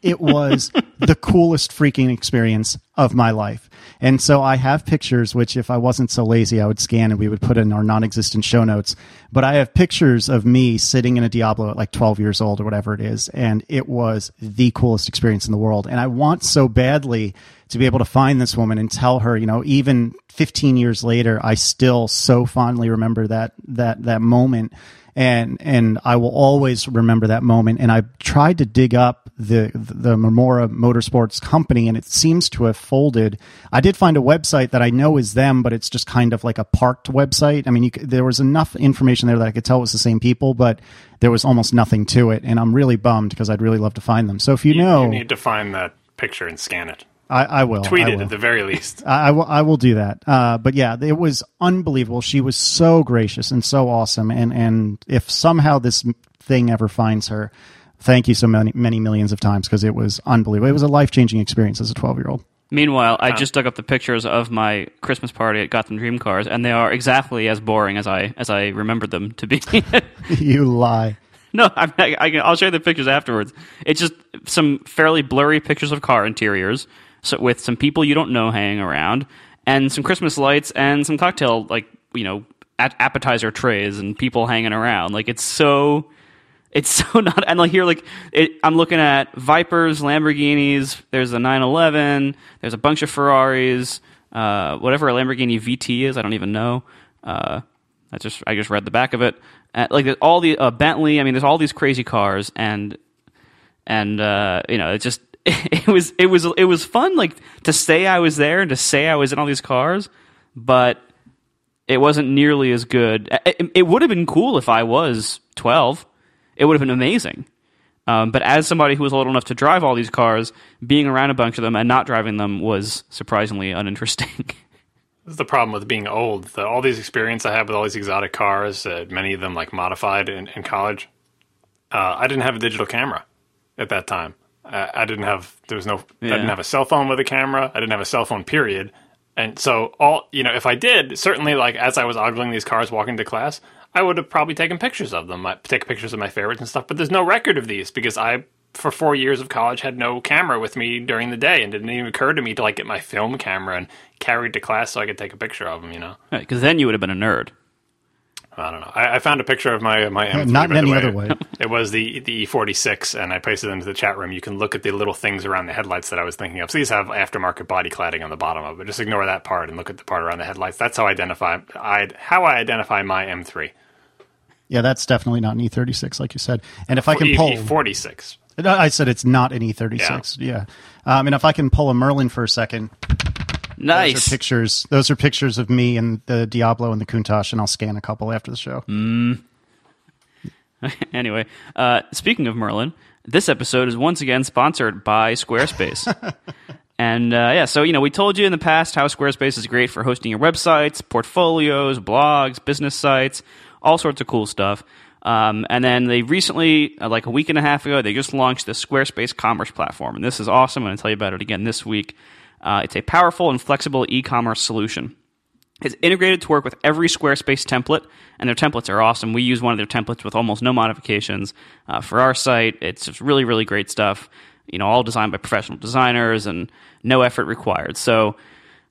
It was the coolest freaking experience of my life. And so I have pictures, which if I wasn't so lazy, I would scan and we would put in our non existent show notes. But I have pictures of me sitting in a Diablo at like 12 years old or whatever it is. And it was the coolest experience in the world. And I want so badly to be able to find this woman and tell her, you know, even 15 years later, I still so fondly remember that, that, that moment. And, and I will always remember that moment. And I tried to dig up the, the Memora Motorsports company and it seems to have folded. I did find a website that I know is them, but it's just kind of like a parked website. I mean, you, there was enough information there that I could tell it was the same people, but there was almost nothing to it. And I'm really bummed because I'd really love to find them. So if you, You, know, you need to find that picture and scan it. I, I will Tweet it at the very least. [LAUGHS] I, I will. I will do that. Uh, but yeah, it was unbelievable. She was so gracious and so awesome. And and if somehow this thing ever finds her, thank you so many many millions of times because it was unbelievable. It was a life changing experience as a twelve year old. Meanwhile, I just dug up the pictures of my Christmas party at Gotham Dream Cars, and they are exactly as boring as I as I remembered them to be. [LAUGHS] you lie. no, I'm, I, I can, I'll show you the pictures afterwards. It's just some fairly blurry pictures of car interiors, so with some people you don't know hanging around, and some Christmas lights and some cocktail like you know appetizer trays and people hanging around. Like it's so. It's so [LAUGHS] not, and like here, like it, I'm looking at Vipers, Lamborghinis. There's a 911. There's a bunch of Ferraris. Uh, whatever a Lamborghini VT is, I don't even know. Uh, I just I just read the back of it. Uh, like all the uh, Bentley. I mean, there's all these crazy cars, and and uh, you know, it just [LAUGHS] it was it was it was fun. Like to say I was there and to say I was in all these cars, but it wasn't nearly as good. It, it would have been cool if I was 12. It would have been amazing. Um, but as somebody who was old enough to drive all these cars, being around a bunch of them and not driving them was surprisingly uninteresting. [LAUGHS] This is the problem with being old. The, all these experience I have with all these exotic cars, uh, many of them like modified in, in college. Uh, I didn't have a digital camera at that time. I, I didn't have there was no. I didn't have a cell phone with a camera. I didn't have a cell phone. Period. And so all you know, if I did, certainly like as I was ogling these cars walking to class, I would have probably taken pictures of them. I take pictures of my favorites and stuff. But there's no record of these because I for four years of college had no camera with me during the day, and it didn't even occur to me to like get my film camera and carry it to class so I could take a picture of them. You know, Because then you would have been a nerd. I don't know. I, I found a picture of my my M3, Not in any way. other way. [LAUGHS] It was the the E46, and I pasted it into the chat room. You can look at the little things around the headlights that I was thinking of. So these have aftermarket body cladding on the bottom of it. Just ignore that part and look at the part around the headlights. That's how I identify I how I identify my M3. Yeah, that's definitely not an E36, like you said. And if I can pull, E46. I said it's not an E36. Yeah. yeah. Um, and if I can pull a Merlin for a second, those Nice. are pictures. Those are pictures of me and the Diablo and the Countach, and I'll scan a couple after the show. [LAUGHS] anyway, uh, speaking of Merlin, this episode is once again sponsored by Squarespace. [LAUGHS] and uh, yeah, so you know, we told you in the past how Squarespace is great for hosting your websites, portfolios, blogs, business sites, all sorts of cool stuff. Um, and then they recently, uh, like a week and a half ago, they just launched the Squarespace commerce platform. And this is awesome. I'm going to tell you about it again this week. Uh, it's a powerful and flexible e commerce solution. It's integrated to work with every Squarespace template, and their templates are awesome. We use one of their templates with almost no modifications uh, for our site. It's just really, really great stuff. You know, all designed by professional designers and no effort required. So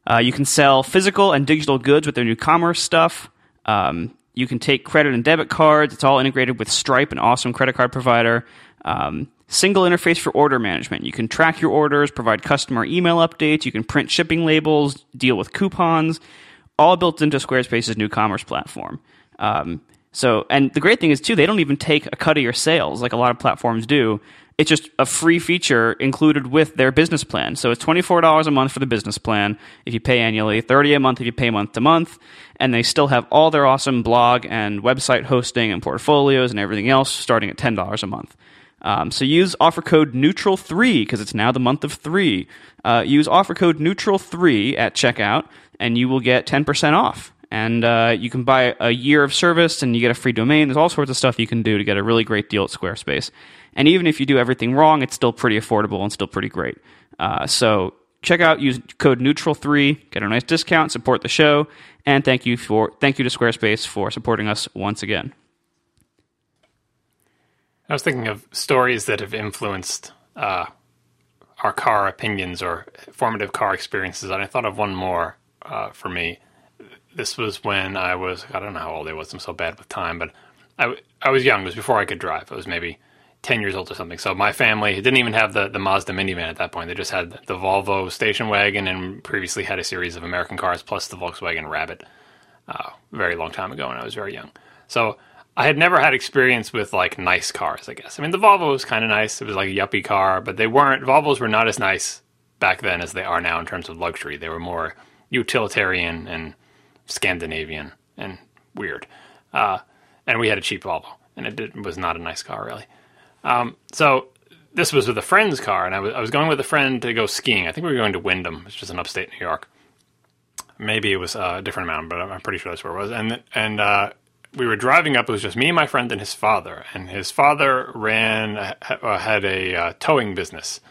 uh, you can sell physical and digital goods with their new commerce stuff. Um, you can take credit and debit cards. It's all integrated with Stripe, an awesome credit card provider. Um, single interface for order management. You can track your orders, provide customer email updates. You can print shipping labels, deal with coupons, all built into Squarespace's new commerce platform. Um, so, and the great thing is too, they don't even take a cut of your sales like a lot of platforms do. It's just a free feature included with their business plan. So it's twenty four dollars a month for the business plan if you pay annually, thirty a month if you pay month to month, and they still have all their awesome blog and website hosting and portfolios and everything else starting at ten dollars a month. Um, so use offer code neutral three because it's now the month of three. Uh, use offer code neutral three at checkout, and you will get ten percent off. And uh, you can buy a year of service, and you get a free domain. There's all sorts of stuff you can do to get a really great deal at Squarespace. And even if you do everything wrong, it's still pretty affordable and still pretty great. Uh, so check out, use code neutral three, get a nice discount, support the show, and thank you for thank you to Squarespace for supporting us once again. I was thinking of stories that have influenced uh, our car opinions or formative car experiences, and I thought of one more uh, for me. This was when I was, I don't know how old I was, I'm so bad with time, but I, I was young. It was before I could drive. I was maybe 10 years old or something. So my family didn't even have the, the Mazda minivan at that point. They just had the Volvo station wagon and previously had a series of American cars plus the Volkswagen Rabbit uh, very long time ago when I was very young. So I had never had experience with like nice cars, I guess. I mean, the Volvo was kind of nice. It was like a yuppie car, but they weren't, Volvos were not as nice back then as they are now in terms of luxury. They were more utilitarian and Scandinavian and weird. Uh, and we had a cheap Volvo, and it did, was not a nice car, really. Um, so this was with a friend's car, and I was, I was going with a friend to go skiing. I think we were going to Windham, which is in upstate New York. Maybe it was a different amount, but I'm I'm pretty sure that's where it was. And and uh, we were driving up. It was just me and my friend and his father. And his father ran uh, had a uh, towing business,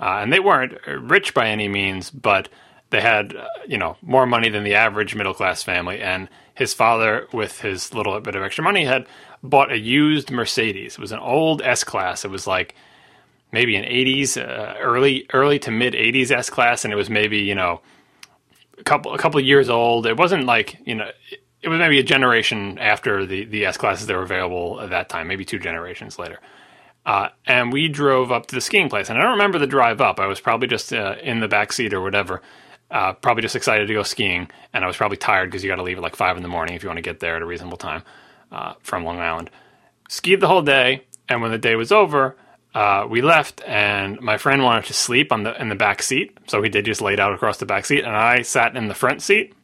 uh, and they weren't rich by any means, but they had uh, you know more money than the average middle class family. And his father, with his little bit of extra money, had bought a used Mercedes. It was an old S class. It was like maybe an '80s, uh, early early to mid '80s S class, and it was maybe you know a couple a couple years old. It wasn't like you know. It, was maybe a generation after the, the S classes that were available at that time, maybe two generations later. Uh, and we drove up to the skiing place. And I don't remember the drive up. I was probably just uh, in the back seat or whatever, uh, probably just excited to go skiing. And I was probably tired because you got to leave at like five in the morning if you want to get there at a reasonable time uh, from Long Island. Skied the whole day. And when the day was over, uh, we left, and my friend wanted to sleep on the in the back seat, so he did just laid out across the back seat, and I sat in the front seat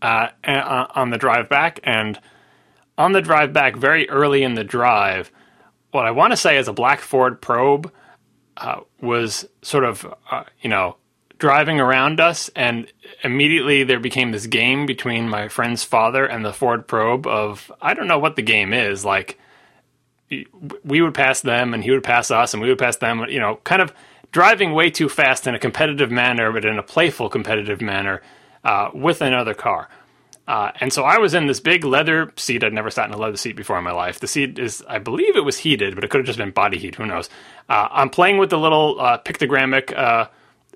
uh, and, uh, on the drive back. And on the drive back, very early in the drive, what I want to say is a black Ford Probe uh, was sort of, you know, driving around us, and immediately there became this game between my friend's father and the Ford Probe of I don't know what the game is like. We would pass them, and he would pass us, and we would pass them. You know, kind of driving way too fast in a competitive manner, but in a playful competitive manner uh, with another car. Uh, and so I was in this big leather seat. I'd never sat in a leather seat before in my life. The seat is, I believe it was heated, but it could have just been body heat. Who knows? Uh, I'm playing with the little uh, pictogrammic uh,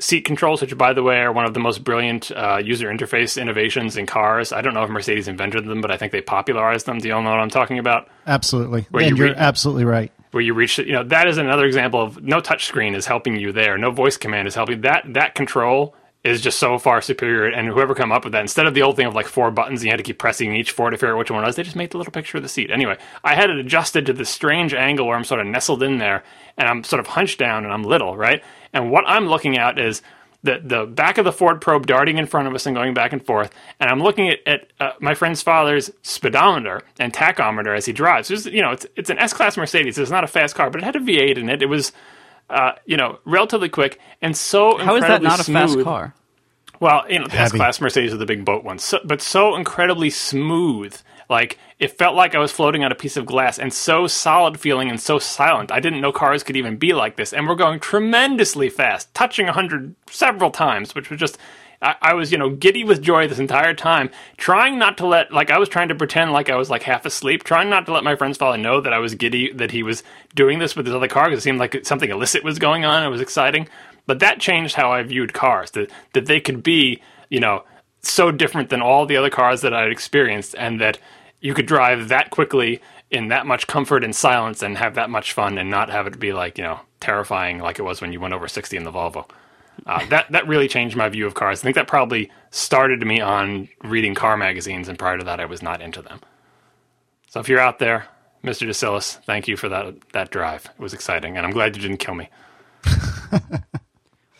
seat controls, which, by the way, are one of the most brilliant uh, user interface innovations in cars. I don't know if Mercedes invented them, but I think they popularized them. Do you all know what I'm talking about? Absolutely. Where and you are absolutely right. where you reach you know that is another example of no touch screen is helping you there no voice command is helping that that control is just so far superior and whoever come up with that instead of the old thing of like four buttons and you had to keep pressing each four to figure out which one it was they just made the little picture of the seat anyway i had it adjusted to this strange angle where i'm sort of nestled in there and i'm sort of hunched down and i'm little right and what i'm looking at is the the back of the Ford probe darting in front of us and going back and forth, and I'm looking at, at uh, my friend's father's speedometer and tachometer as he drives. It's, you know, it's it's an S class Mercedes. It's not a fast car, but it had a V8 in it. It was, uh, you know, relatively quick and so How is that not a fast car? Well, you know, the S class Mercedes are the big boat ones, so, but so incredibly smooth. Like it felt like I was floating on a piece of glass, and so solid feeling and so silent. I didn't know cars could even be like this, and we're going tremendously fast, touching hundred several times, which was just. I, I was, you know, giddy with joy this entire time, trying not to let, like, I was trying to pretend like I was like half asleep, trying not to let my friend's father know that I was giddy, that he was doing this with his other car because it seemed like something illicit was going on. It was exciting, but that changed how I viewed cars. That that they could be, you know, so different than all the other cars that I'd experienced, and that you could drive that quickly in that much comfort and silence and have that much fun and not have it be like, you know, terrifying like it was when you went over 60 in the Volvo. Uh, that that really changed my view of cars. I think that probably started me on reading car magazines, and prior to that, I was not into them. So if you're out there, Mr. DeSillis, thank you for that that drive. It was exciting, and I'm glad you didn't kill me. [LAUGHS]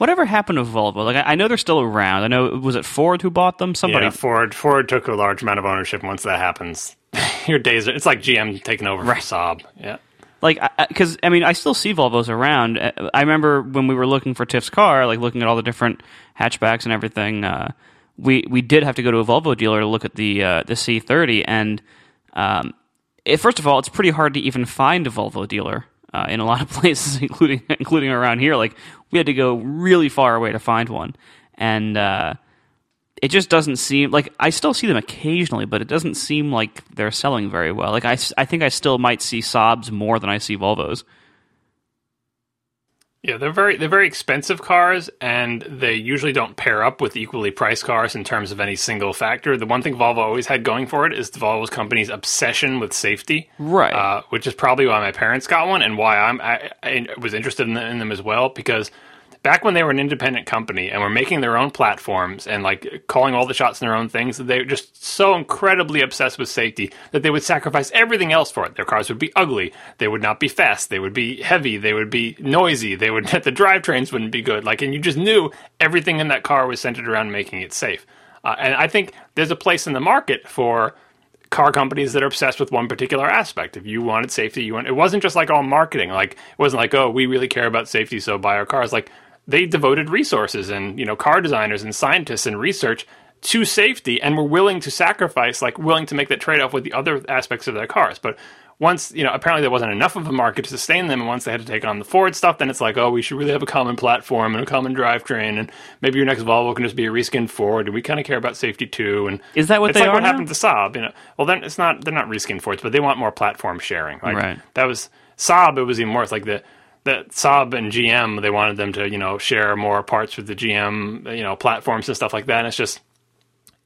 Whatever happened to Volvo? Like I, I know they're still around. I know was it Ford who bought them? Somebody. Yeah, Ford Ford took a large amount of ownership. Once that happens, [LAUGHS] your days are, it's like GM taking over for Saab. Yeah. like because I, mean I still see Volvos around. Uh, I remember when we were looking for Tiff's car, like looking at all the different hatchbacks and everything. Uh, we we did have to go to a Volvo dealer to look at the uh, the C30, and um, it, first of all, it's pretty hard to even find a Volvo dealer uh, in a lot of [LAUGHS] places, including including around here. Like we had to go really far away to find one, and uh, it just doesn't seem like I still see them occasionally, but it doesn't seem like they're selling very well. Like I, I think I still might see Saabs more than I see Volvos. Yeah, they're very they're very expensive cars, and they usually don't pair up with equally priced cars in terms of any single factor. The one thing Volvo always had going for it is the Volvo's company's obsession with safety, Right. Uh, which is probably why my parents got one, and why I'm I, I was interested in, in them as well. Because back when they were an independent company and were making their own platforms and like calling all the shots in their own things, they were just so incredibly obsessed with safety that they would sacrifice everything else for it. Their cars would be ugly, they would not be fast, they would be heavy, they would be noisy, they would [LAUGHS] the drivetrains wouldn't be good. Like, and you just knew everything in that car was centered around making it safe. Uh, and I think there's a place in the market for car companies that are obsessed with one particular aspect. If you wanted safety, you want it wasn't just like all marketing. Like it wasn't like, oh, we really care about safety, so buy our cars. Like they devoted resources and you know car designers and scientists and research to safety and were willing to sacrifice, like willing to make that trade off with the other aspects of their cars. But once you know, apparently there wasn't enough of a market to sustain them, and once they had to take on the Ford stuff, then it's like, oh, we should really have a common platform and a common drivetrain, and maybe your next Volvo can just be a reskinned Ford, and we kind of care about safety too. And Is that what it's they like are what now? happened to Saab? You know, well then it's not they're not reskinned Fords, but they want more platform sharing. Like Right. that was Saab. It was even more. It's like the the Saab and GM. They wanted them to you know share more parts with the GM you know platforms and stuff like that. And it's just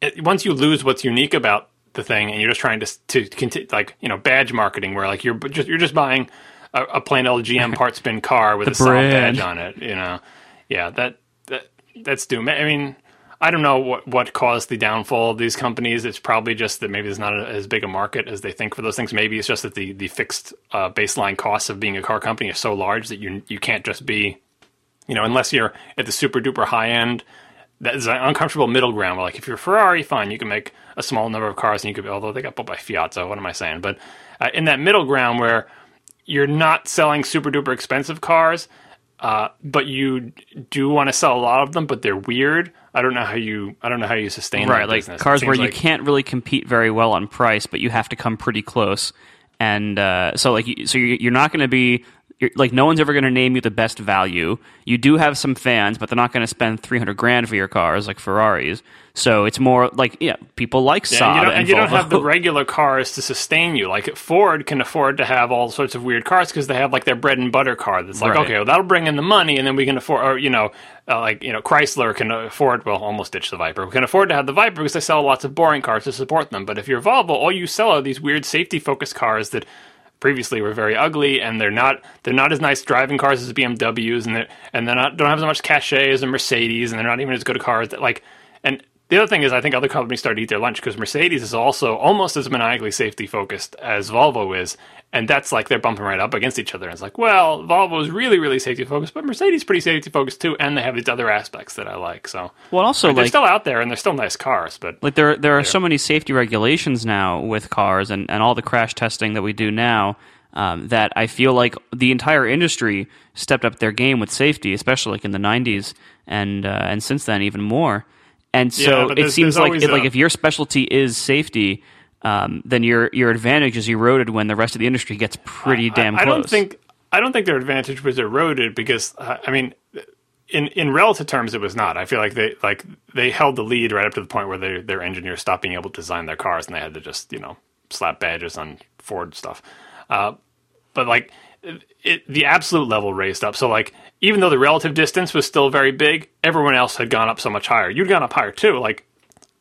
it, once you lose what's unique about the thing, and you're just trying to to continue like you know badge marketing, where like you're just you're just buying a, a plain old GM [LAUGHS] parts bin car with a Saab badge on it. You know, yeah, that that that's doom. I mean. I don't know what, what caused the downfall of these companies. It's probably just that maybe there's not a, as big a market as they think for those things. Maybe it's just that the, the fixed uh, baseline costs of being a car company are so large that you you can't just be, you know, unless you're at the super duper high end. That is an uncomfortable middle ground. Where like if you're Ferrari, fine, you can make a small number of cars, and you could. Although they got bought by Fiat, so what am I saying? But uh, in that middle ground where you're not selling super duper expensive cars, uh, but you do want to sell a lot of them, but they're weird. I don't know how you. I don't know how you sustain right, like business. Cars where you like- can't really compete very well on price, but you have to come pretty close. And uh, so, like, you- so you're you're not going to be like no one's ever going to name you the best value. You do have some fans, but they're not going to spend three hundred grand for your cars like Ferraris. So it's more like yeah, people like Yeah, Saab and you, don't, and and you don't have the regular cars to sustain you. Like Ford can afford to have all sorts of weird cars because they have like their bread and butter car. That's like Right. okay, well, that'll bring in the money, and then we can afford, or you know, uh, like you know, Chrysler can afford. Well, almost ditch the Viper. We can afford to have the Viper because they sell lots of boring cars to support them. But if you're Volvo, all you sell are these weird safety focused cars that previously were very ugly and they're not they're not as nice driving cars as BMWs and they and they're not don't have as much cachet as a Mercedes and they're not even as good a cars like and the other thing is I think other companies start to eat their lunch because Mercedes is also almost as maniacally safety focused as Volvo is and that's like they're bumping right up against each other. And it's like well Volvo is really really safety focused but Mercedes is pretty safety focused too and they have these other aspects that I like so. Well, also they're like still out there and they're still nice cars but like there there are so many safety regulations now with cars and, and all the crash testing that we do now um, that I feel like the entire industry stepped up their game with safety, especially like in the '90s and uh, and since then even more. And so but it seems like if, like if your specialty is safety, um, then your your advantage is eroded when the rest of the industry gets pretty damn I, I close. don't think I don't think their advantage was eroded because uh, I mean, in in relative terms, it was not. I feel like they like they held the lead right up to the point where they, their engineers stopped being able to design their cars and they had to just you know slap badges on Ford stuff. Uh, but like it, the absolute level raised up. So like even though the relative distance was still very big, everyone else had gone up so much higher. You'd gone up higher too. Like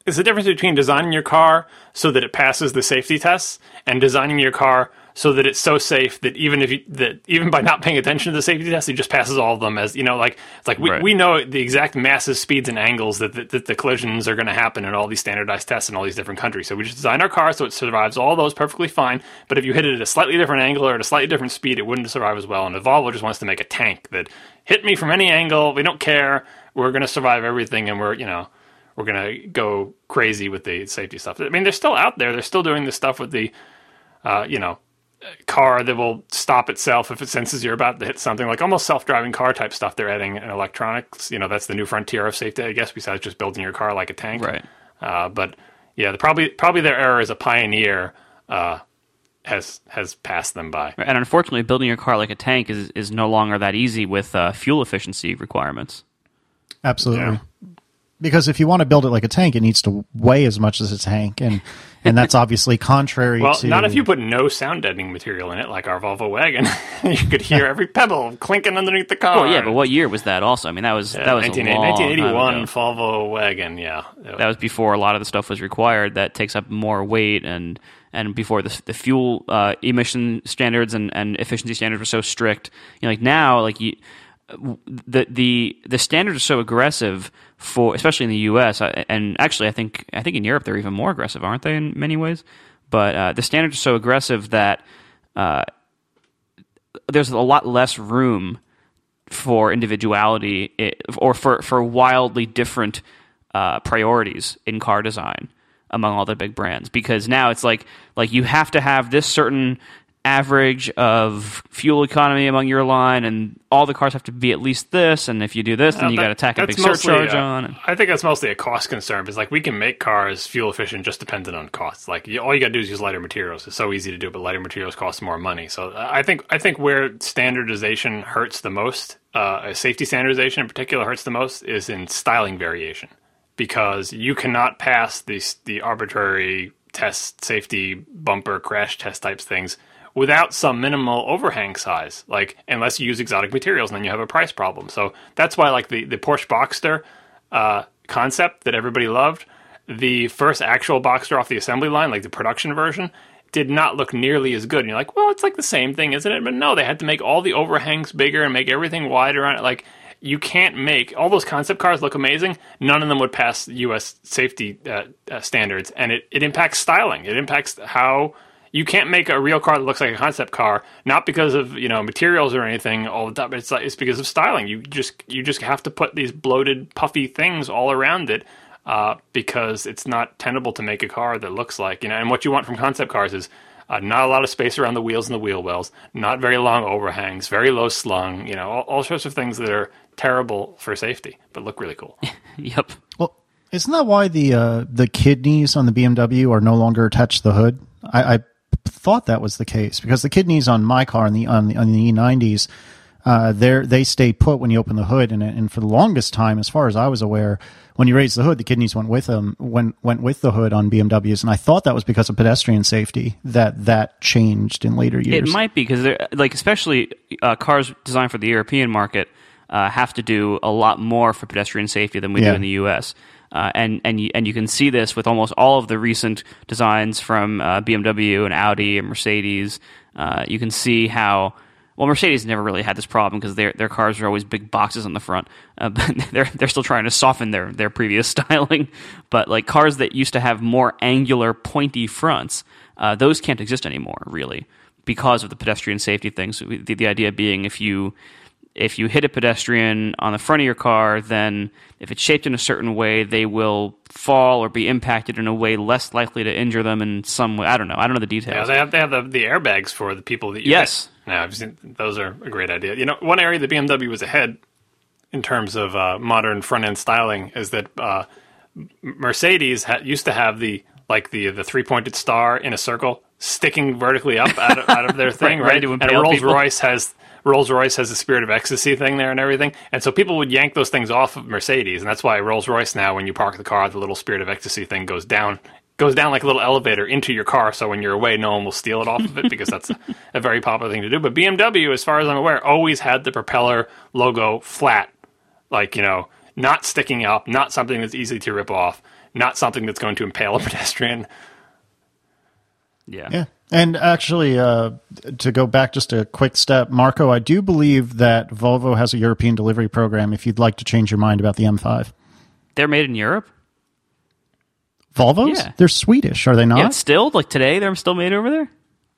it's the difference between designing your car so that it passes the safety tests and designing your car so that it's so safe that even if you that even by not paying attention to the safety test, it just passes all of them as you know, like it's like we, Right. we know the exact masses, speeds, and angles that, that, that the collisions are going to happen in all these standardized tests in all these different countries. So we just design our car so it survives all those perfectly fine. But if you hit it at a slightly different angle or at a slightly different speed, it wouldn't survive as well. And Volvo just wants to make a tank that hit me from any angle. We don't care. We're going to survive everything, and we're you know we're going to go crazy with the safety stuff. I mean, they're still out there. They're still doing this stuff with the, uh, you know, car that will stop itself if it senses you're about to hit something, like almost self-driving car type stuff. They're adding in electronics. You know, that's the new frontier of safety, I guess. Besides just building your car like a tank, Right. Uh, but yeah, the, probably probably their era as a pioneer uh, has has passed them by. And unfortunately, building your car like a tank is is no longer that easy with uh, fuel efficiency requirements. Absolutely. Yeah. Because if you want to build it like a tank, it needs to weigh as much as a tank, and and that's [LAUGHS] obviously contrary to. Well, to. not if you put no sound deadening material in it, like our Volvo wagon. [LAUGHS] you could hear every pebble clinking underneath the car. Well, yeah, but what year was that? Also, I mean, that was that was 19, a long 1981 time ago. Volvo wagon. Yeah, That was before a lot of the stuff was required. That takes up more weight and and before the the fuel uh, emission standards and, and efficiency standards were so strict. You know, like now, like you. The the the standards are so aggressive for, especially in the U.S. uh, and actually, I think I think in Europe they're even more aggressive, aren't they? In many ways, but uh, the standards are so aggressive that uh, there's a lot less room for individuality or for, for wildly different uh, priorities in car design among all the big brands because now it's like like you have to have this certain average of fuel economy among your line and all the cars have to be at least this and if you do this then you got to tack a big surcharge uh, on I think that's mostly a cost concern because, like, we can make cars fuel efficient just dependent on costs. Like, you, all you got to do is use lighter materials. It's so easy to do, but lighter materials cost more money. So, uh, I think I think where standardization hurts the most, uh, safety standardization in particular hurts the most, is in styling variation because you cannot pass these the arbitrary test safety bumper crash test types things without some minimal overhang size like unless you use exotic materials and then you have a price problem so that's why like the, the porsche boxster uh, concept that everybody loved the first actual boxster off the assembly line like the production version did not look nearly as good and you're like well it's like the same thing isn't it but no they had to make all the overhangs bigger and make everything wider on it like you can't make all those concept cars look amazing. None of them would pass U.S. safety uh, uh, standards, and it, it impacts styling. It impacts how you can't make a real car that looks like a concept car, not because of you know materials or anything all the time. But it's like, it's because of styling. You just you just have to put these bloated, puffy things all around it. Uh, because it's not tenable to make a car that looks like you know, and what you want from concept cars is uh, not a lot of space around the wheels and the wheel wells, not very long overhangs, very low slung, you know, all, all sorts of things that are terrible for safety, but look really cool. [LAUGHS] yep Well, isn't that why the uh, the kidneys on the BMW are no longer attached to the hood? I, I thought that was the case because the kidneys on my car on the on the, on the E90s, uh, they they stay put when you open the hood, and and for the longest time, as far as I was aware, when you raise the hood, the kidneys went with them went went with the hood on BMWs, and I thought that was because of pedestrian safety that that changed in later years. It might be because they're like especially uh, cars designed for the European market uh, have to do a lot more for pedestrian safety than we Yeah. do in the U.S. Uh, and and you, and you can see this with almost all of the recent designs from uh, BMW and Audi and Mercedes. Uh, you can see how well Mercedes never really had this problem because their their cars are always big boxes on the front, uh, [LAUGHS] but they're they're still trying to soften their their previous [LAUGHS] styling. But like cars that used to have more angular, pointy fronts, uh, those can't exist anymore, really, because of the pedestrian safety things. The, the idea being if you if you hit a pedestrian on the front of your car, then if it's shaped in a certain way, they will fall or be impacted in a way less likely to injure them in some way. I don't know. I don't know the Yeah, details. they have they have the, the airbags for the people that you Yes. hit. Yeah, I've seen those are a great idea. You know, one area the BMW was ahead in terms of uh, modern front end styling is that uh, Mercedes ha- used to have the like the the three pointed star in a circle sticking vertically up out of, out of their [LAUGHS] thing, Right, right? and Rolls people. Royce has Rolls Royce has the spirit of ecstasy thing there and everything, and so people would yank those things off of Mercedes, and that's why Rolls Royce now, when you park the car, the little spirit of ecstasy thing goes down. Goes down like a little elevator into your car, so when you're away, no one will steal it off of it because that's a, a very popular thing to do. But BMW, as far as I'm aware, always had the propeller logo flat, like you know, not sticking up, not something that's easy to rip off, not something that's going to impale a [LAUGHS] pedestrian. yeah. Yeah. And actually, uh, to go back just a quick step, Marco, I do believe that Volvo has a European delivery program if you'd like to change your mind about the M5. They're made in Europe. Volvos? Yeah. They're Swedish, are they not? Yeah, still like today, they're still made over there.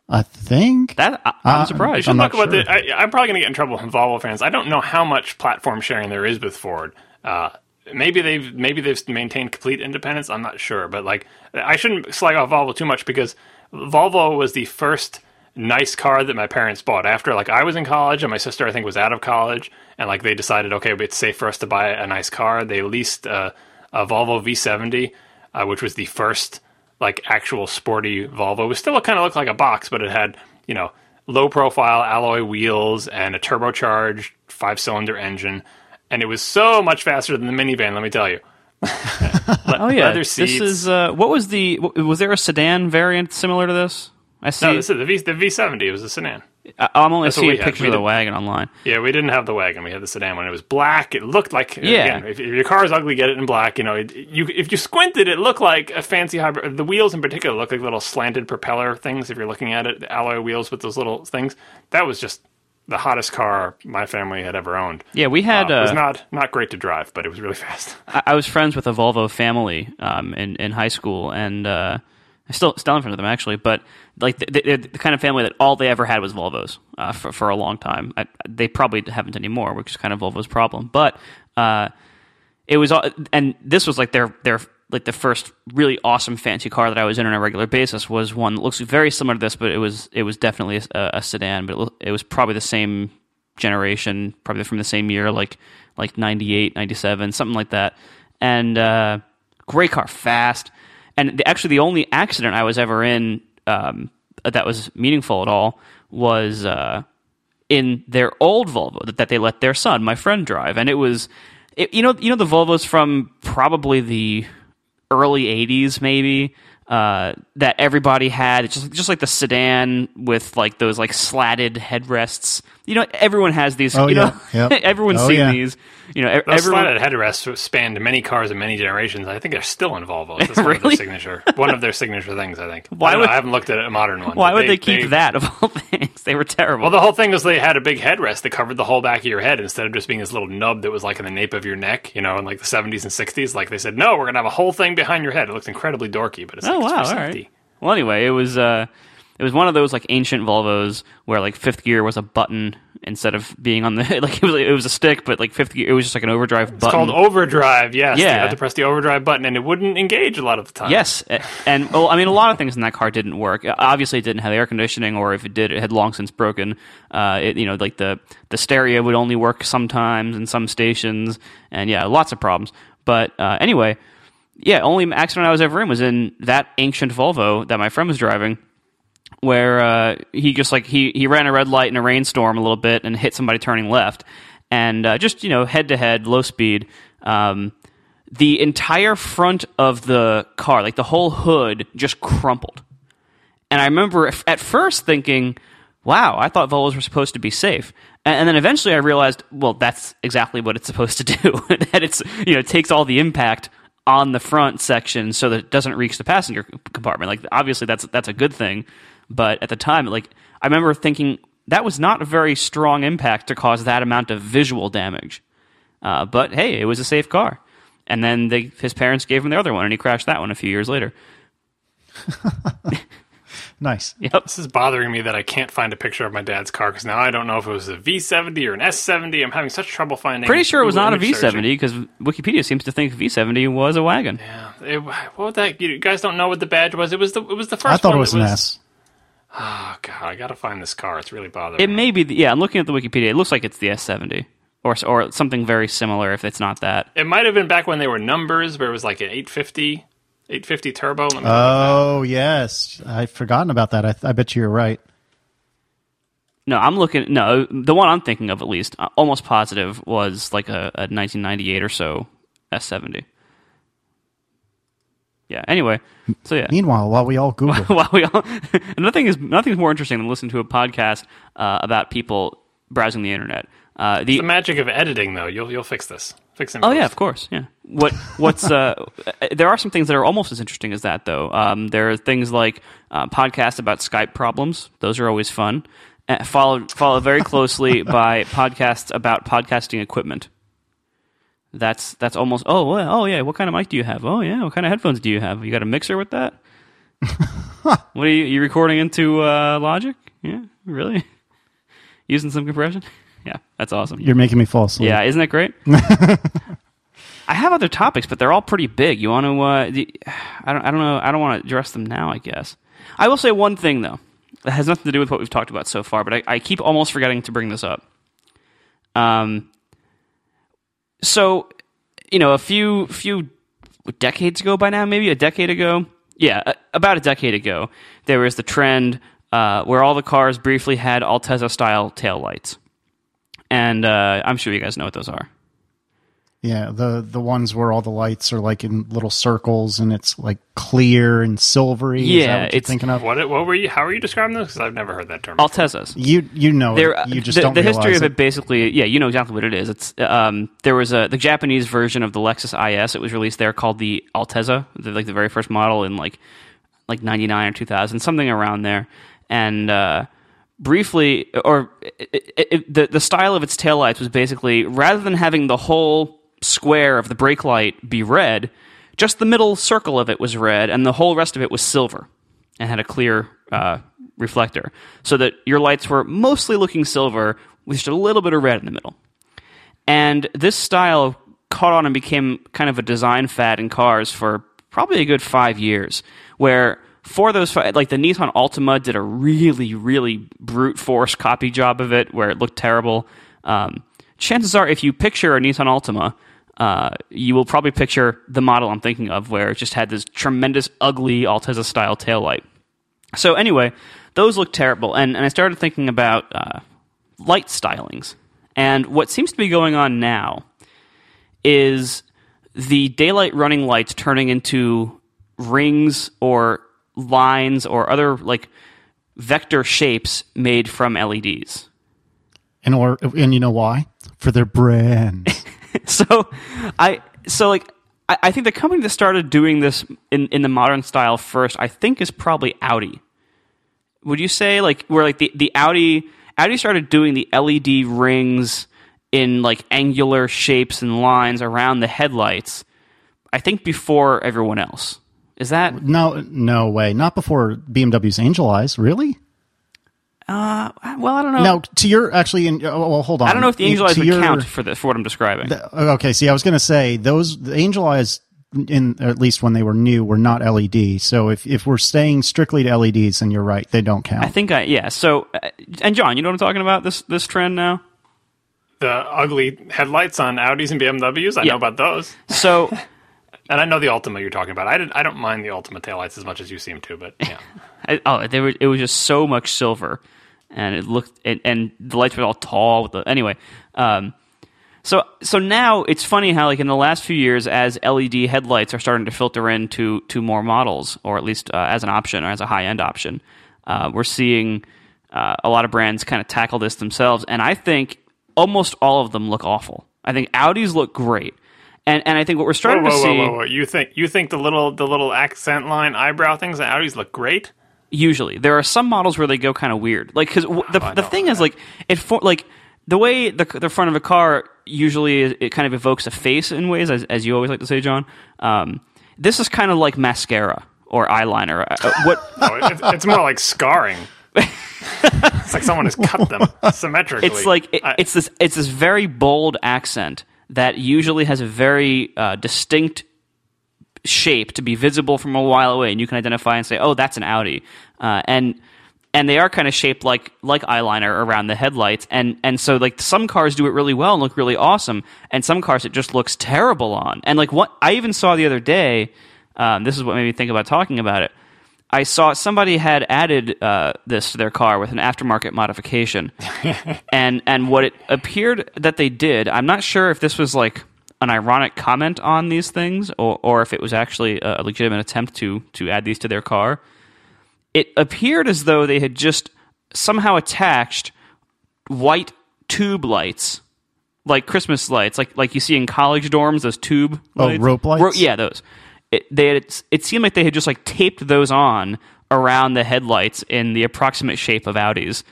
I think. That I, I'm Uh, surprised. You I'm look not about the. I, I'm probably going to get in trouble with Volvo fans. I don't know how much platform sharing there is with Ford. Uh, maybe they've maybe they've maintained complete independence. I'm not sure, but like I shouldn't slag off Volvo too much because Volvo was the first nice car that my parents bought after like I was in college and my sister I think was out of college and like they decided okay it's safe for us to buy a nice car. They leased uh, a Volvo V70, uh, which was the first like actual sporty Volvo. It was still kind of looked like a box, but it had you know low profile alloy wheels and a turbocharged five cylinder engine, and it was so much faster than the minivan. Let me tell you. Oh yeah, leather this is uh, what was the was there a sedan variant similar to this? I see. No, this is the V the V70. It was a sedan. I- I'm only what seeing pictures We of the wagon online. Yeah, we didn't have the wagon. We had the sedan one. It was black. It looked like Yeah. Again, if, if your car is ugly, get it in black. You know, it, you if you squinted, it looked like a fancy hybrid. The wheels in particular look like little slanted propeller things. If you're looking at it, the alloy wheels with those little things. That was just the hottest car my family had ever owned. Yeah, we had. Uh, it was uh, not not great to drive, but it was really [LAUGHS] fast. I, I was friends with a Volvo family um, in in high school, and uh, I still still in front of them actually. But like the, the, the kind of family that all they ever had was Volvos uh, for for a long time. I, they probably haven't anymore, which is kind of Volvo's problem. But uh, it was, all- and this was like their their like the first really awesome fancy car that I was in on a regular basis was one that looks very similar to this, but it was it was definitely a, a sedan, but it, it was probably the same generation, probably from the same year, like like 98, 97, something like that. And uh, great car, fast. And the, actually, the only accident I was ever in um, that was meaningful at all was uh, in their old Volvo that, that they let their son, my friend, drive, and it was, it, you know, you know the Volvos from probably the early '80s, maybe. Uh, that everybody had, It's just just like the sedan with like those like slatted headrests. You know, everyone has these. Oh, you know. Yep. [LAUGHS] everyone's Oh, seen yeah. these. You know, Those everyone. slatted headrests spanned many cars and many generations. I think they're still in Volvos. That's one of their [LAUGHS] signature. One of their signature things. I think. [LAUGHS] Why I, would- know, I haven't looked at a modern one. Why would they, keep that of all things? They were terrible. Well, the whole thing was they had a big headrest that covered the whole back of your head instead of just being this little nub that was like in the nape of your neck, you know, in like the 70s and 60s. Like they said, no, we're going to have a whole thing behind your head. It looks incredibly dorky, but it's Oh like, wow! it's All for right. safety. Well, anyway, it was uh, it was one of those like ancient Volvos where like fifth gear was a button instead of being on the [LAUGHS] like it was it was a stick, but like fifth gear it was just like an overdrive It's button. It's called overdrive, yes. Yeah. You had to press the overdrive button and it wouldn't engage a lot of the time. Yes, and well, I mean, a lot of things in that car didn't work. Obviously, it didn't have air conditioning, or if it did, it had long since broken. Uh, it, you know, like the the stereo would only work sometimes in some stations, and yeah, lots of problems. But uh, anyway, yeah, only accident I was ever in was in that ancient Volvo that my friend was driving, where uh, he just like he he ran a red light in a rainstorm a little bit and hit somebody turning left, and uh, just you know head to head, low speed. Um, the entire front of the car, like the whole hood, just crumpled. And I remember at first thinking, wow, I thought Volvos were supposed to be safe. And then eventually I realized, well, that's exactly what it's supposed to do. [LAUGHS] that it's, you know, takes all the impact on the front section so that it doesn't reach the passenger compartment. Like, obviously that's, that's a good thing. But at the time, like, I remember thinking that was not a very strong impact to cause that amount of visual damage. Uh, but hey, it was a safe car. And then they, his parents gave him the other one, and he crashed that one a few years later. [LAUGHS] nice. [LAUGHS] Yep. This is bothering me that I can't find a picture of my dad's car because now I don't know if it was a V70 or an S70. I'm having such trouble finding. It. Pretty sure it was not a image searching. V70 because Wikipedia seems to think V70 was a wagon. Yeah, it, what would that? You guys don't know what the badge was. It was the it was the first. I thought one it was that an S. Oh god, I gotta find this car. It's really bothering It me. may be, the, yeah. I'm looking at the Wikipedia. It looks like it's the S70 or or something very similar. If it's not that, It might have been back when they were numbers, where it was like an 850, 850 turbo. Let me Oh yes, I've forgotten about that. I, I bet you you're right. no. I'm looking. No, the one I'm thinking of at least, uh, almost positive, was like a, a 1998 or so S70. Yeah. Anyway, so yeah. Meanwhile, while we all [LAUGHS] Google, While we all, [LAUGHS] another thing is nothing's more interesting than listening to a podcast uh, about people browsing the internet. Uh, the the magic of editing, though. You'll you'll fix this. Fix it. in Oh yeah, of course. Yeah. What what's [LAUGHS] uh there are some things that are almost as interesting as that though. Um, there are things like uh, podcasts about Skype problems. Those are always fun. Uh, followed followed very closely [LAUGHS] by podcasts about podcasting equipment. That's that's almost oh well, oh yeah. What kind of mic do you have? Oh yeah. What kind of headphones do you have? You got a mixer with that? [LAUGHS] what are you you recording into uh, Logic? Yeah, really? Using some compression? Yeah, that's awesome. you're making me fall asleep. Yeah, isn't that great? [LAUGHS] I have other topics, but they're all pretty big. You want to? Uh, I don't. I don't know. I don't want to address them now. I guess I will say one thing though. That has nothing to do with what we've talked about so far, but I, I keep almost forgetting to bring this up. Um. So, you know, a few few decades ago by now, maybe a decade ago. Yeah, a- about a decade ago, there was the trend uh, where all the cars briefly had Altezza style taillights. And uh, I'm sure you guys know what those are. Yeah, the the ones where all the lights are like in little circles and it's like clear and silvery. Is that Yeah, what you're it's- thinking of. What what were you? How are you describing this? Because I've never heard that term. Altezzas. You you know There, it. You just the, don't the history of it, basically, yeah, you know exactly what it is. It's um, there was a the Japanese version of the Lexus IS. It was released there called the Altezza, the, like the very first model in like like ninety nine or two thousand, something around there. And uh, briefly, or it, it, the the style of its taillights was basically rather than having the whole square of the brake light be red, just the middle circle of it was red, and the whole rest of it was silver and had a clear uh, reflector, so that your lights were mostly looking silver with just a little bit of red in the middle. And this style caught on and became kind of a design fad in cars for probably a good five years, where for those, like the Nissan Altima did a really, really brute force copy job of it, where it looked terrible. Um, chances are, if you picture a Nissan Altima, uh, you will probably picture the model I'm thinking of, where it just had this tremendous, ugly Altezza style taillight. So anyway, those look terrible, and, and I started thinking about uh, light stylings. And what seems to be going on now is the daylight running lights turning into rings or lines or other like vector shapes made from LEDs. and or and you know why? For their brand. [LAUGHS] so I so like I, I think the company that started doing this in, in the modern style first, I think, is probably Audi. Would you say like where like the, the Audi Audi started doing the LED rings in like angular shapes and lines around the headlights? I think before everyone else. Is that no, no way. Not before BMW's Angel Eyes. Really? uh well I don't know. Now, to your actually, in, oh, well, hold on. I don't know if the angel eyes To would your- count for the, for what I'm describing. Okay, see, I was going to say those the Angel Eyes, in at least when they were new, were not LED. So if if we're staying strictly to LEDs, then you're right, they don't count. I think I yeah. So uh, and John, you know what I'm talking about this this trend now. The ugly headlights on Audis and BMWs. I Yeah. know about those. So [LAUGHS] And I know the Altima you're talking about. I didn't. I don't mind the Altima taillights as much as you seem to, but yeah. [LAUGHS] I, oh, they were. It was just so much silver, and it looked. And, and the lights were all tall. With the anyway. Um, so so now it's funny how like in the last few years, as LED headlights are starting to filter into to more models, or at least uh, as an option or as a high end option, uh, we're seeing uh, a lot of brands kind of tackle this themselves, and I think almost all of them look awful. I think Audis look great. And, and I think what we're starting whoa, whoa, to see whoa, whoa, whoa! You think you think the little the little accent line eyebrow things and Audis look great? usually there are some models where they go kind of weird like because w- the, I the know thing is like it for like the way the, the front of a car usually is- it kind of evokes a face in ways as, as you always like to say john um, this is kind of like mascara or eyeliner Uh, what [LAUGHS] Oh, it's, it's more like scarring. [LAUGHS] it's like someone has cut them symmetrically. it's like it, I- it's this it's this very bold accent that usually has a very uh, distinct shape to be visible from a while away, and you can identify and say, "Oh, that's an Audi," uh, and and they are kind of shaped like like eyeliner around the headlights, and and so like some cars do it really well and look really awesome, and some cars it just looks terrible on, and like what I even saw the other day. Um, this is what made me think about talking about it. I saw somebody had added uh, this to their car with an aftermarket modification, [LAUGHS] and and what it appeared that they did. I'm not sure if this was like an ironic comment on these things, or or if it was actually a legitimate attempt to to add these to their car. It appeared as though they had just somehow attached white tube lights, like Christmas lights, like like you see in college dorms, those tube Oh, lights. rope lights? Ro- yeah, those. It, they had, it seemed like they had just like taped those on around the headlights in the approximate shape of Audis.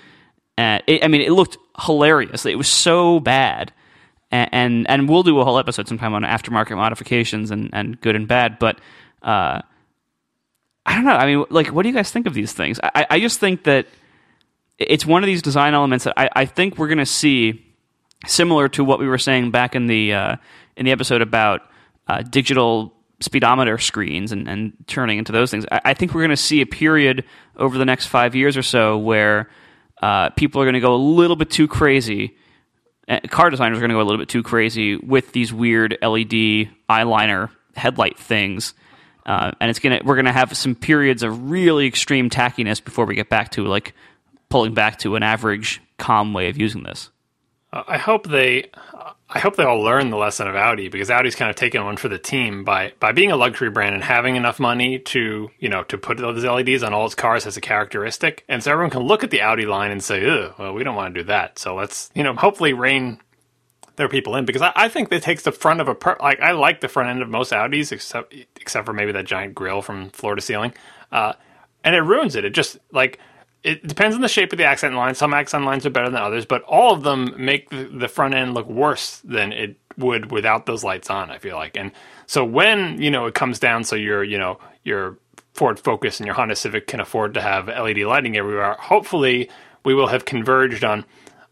Uh, it, I mean, it looked hilarious. It was so bad, and, and and we'll do a whole episode sometime on aftermarket modifications and, and good and bad. But uh, I don't know. I mean, like, what do you guys think of these things? I, I just think that it's one of these design elements that I, I think we're going to see similar to what we were saying back in the uh, in the episode about uh, digital speedometer screens and, and turning into those things. I, I think we're going to see a period over the next five years or so where uh, people are going to go a little bit too crazy. Uh, car designers are going to go a little bit too crazy with these weird LED eyeliner headlight things. Uh, and it's gonna we're gonna have some periods of really extreme tackiness before we get back to like pulling back to an average calm way of using this. I hope they, I hope they all learn the lesson of Audi because Audi's kind of taken one for the team by by being a luxury brand and having enough money to you know to put those LEDs on all its cars as a characteristic, and so everyone can look at the Audi line and say, "Ugh, well, we don't want to do that." So let's you know hopefully rein their people in because I, I think that takes the front of a per- like I like the front end of most Audis except except for maybe that giant grille from floor to ceiling, uh, and it ruins it. It just like it depends on the shape of the accent line. Some accent lines are better than others, but all of them make the, front end look worse than it would without those lights on. I feel like, and so when you know it comes down, so your you know your Ford Focus and your Honda Civic can afford to have LED lighting everywhere. Hopefully, we will have converged on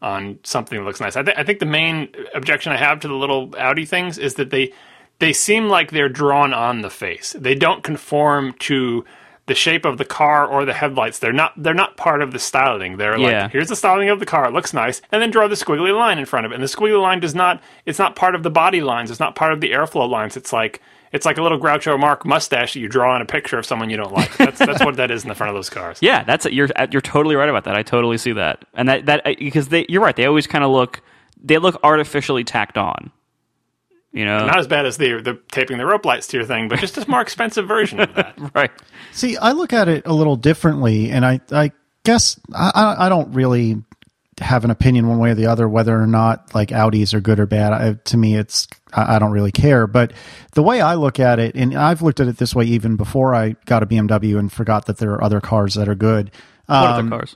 on something that looks nice. I, th- I think the main objection I have to the little Audi things is that they they seem like they're drawn on the face. They don't conform to the shape of the car or the headlights. They're not they're not part of the styling. They're Yeah. like here's the styling of the car. It looks nice, and then draw the squiggly line in front of it. And the squiggly line does not it's not part of the body lines. It's not part of the airflow lines. It's like it's like a little Groucho Marx mustache that you draw on a picture of someone you don't like. That's that's what that is in the front of those cars. [LAUGHS] Yeah, that's you're you're totally right about that. I totally see that, and that that because they you're right. They always kind of look they look artificially tacked on. You know, Not as bad as the the taping the rope lights to your thing, but just a more [LAUGHS] expensive version of that. right? See, I look at it a little differently, and I, I guess I, I I don't really have an opinion one way or the other whether or not like Audis are good or bad. I, to me, it's I, I don't really care. But the way I look at it, and I've looked at it this way even before I got a BMW and forgot that there are other cars that are good. What Um, other cars?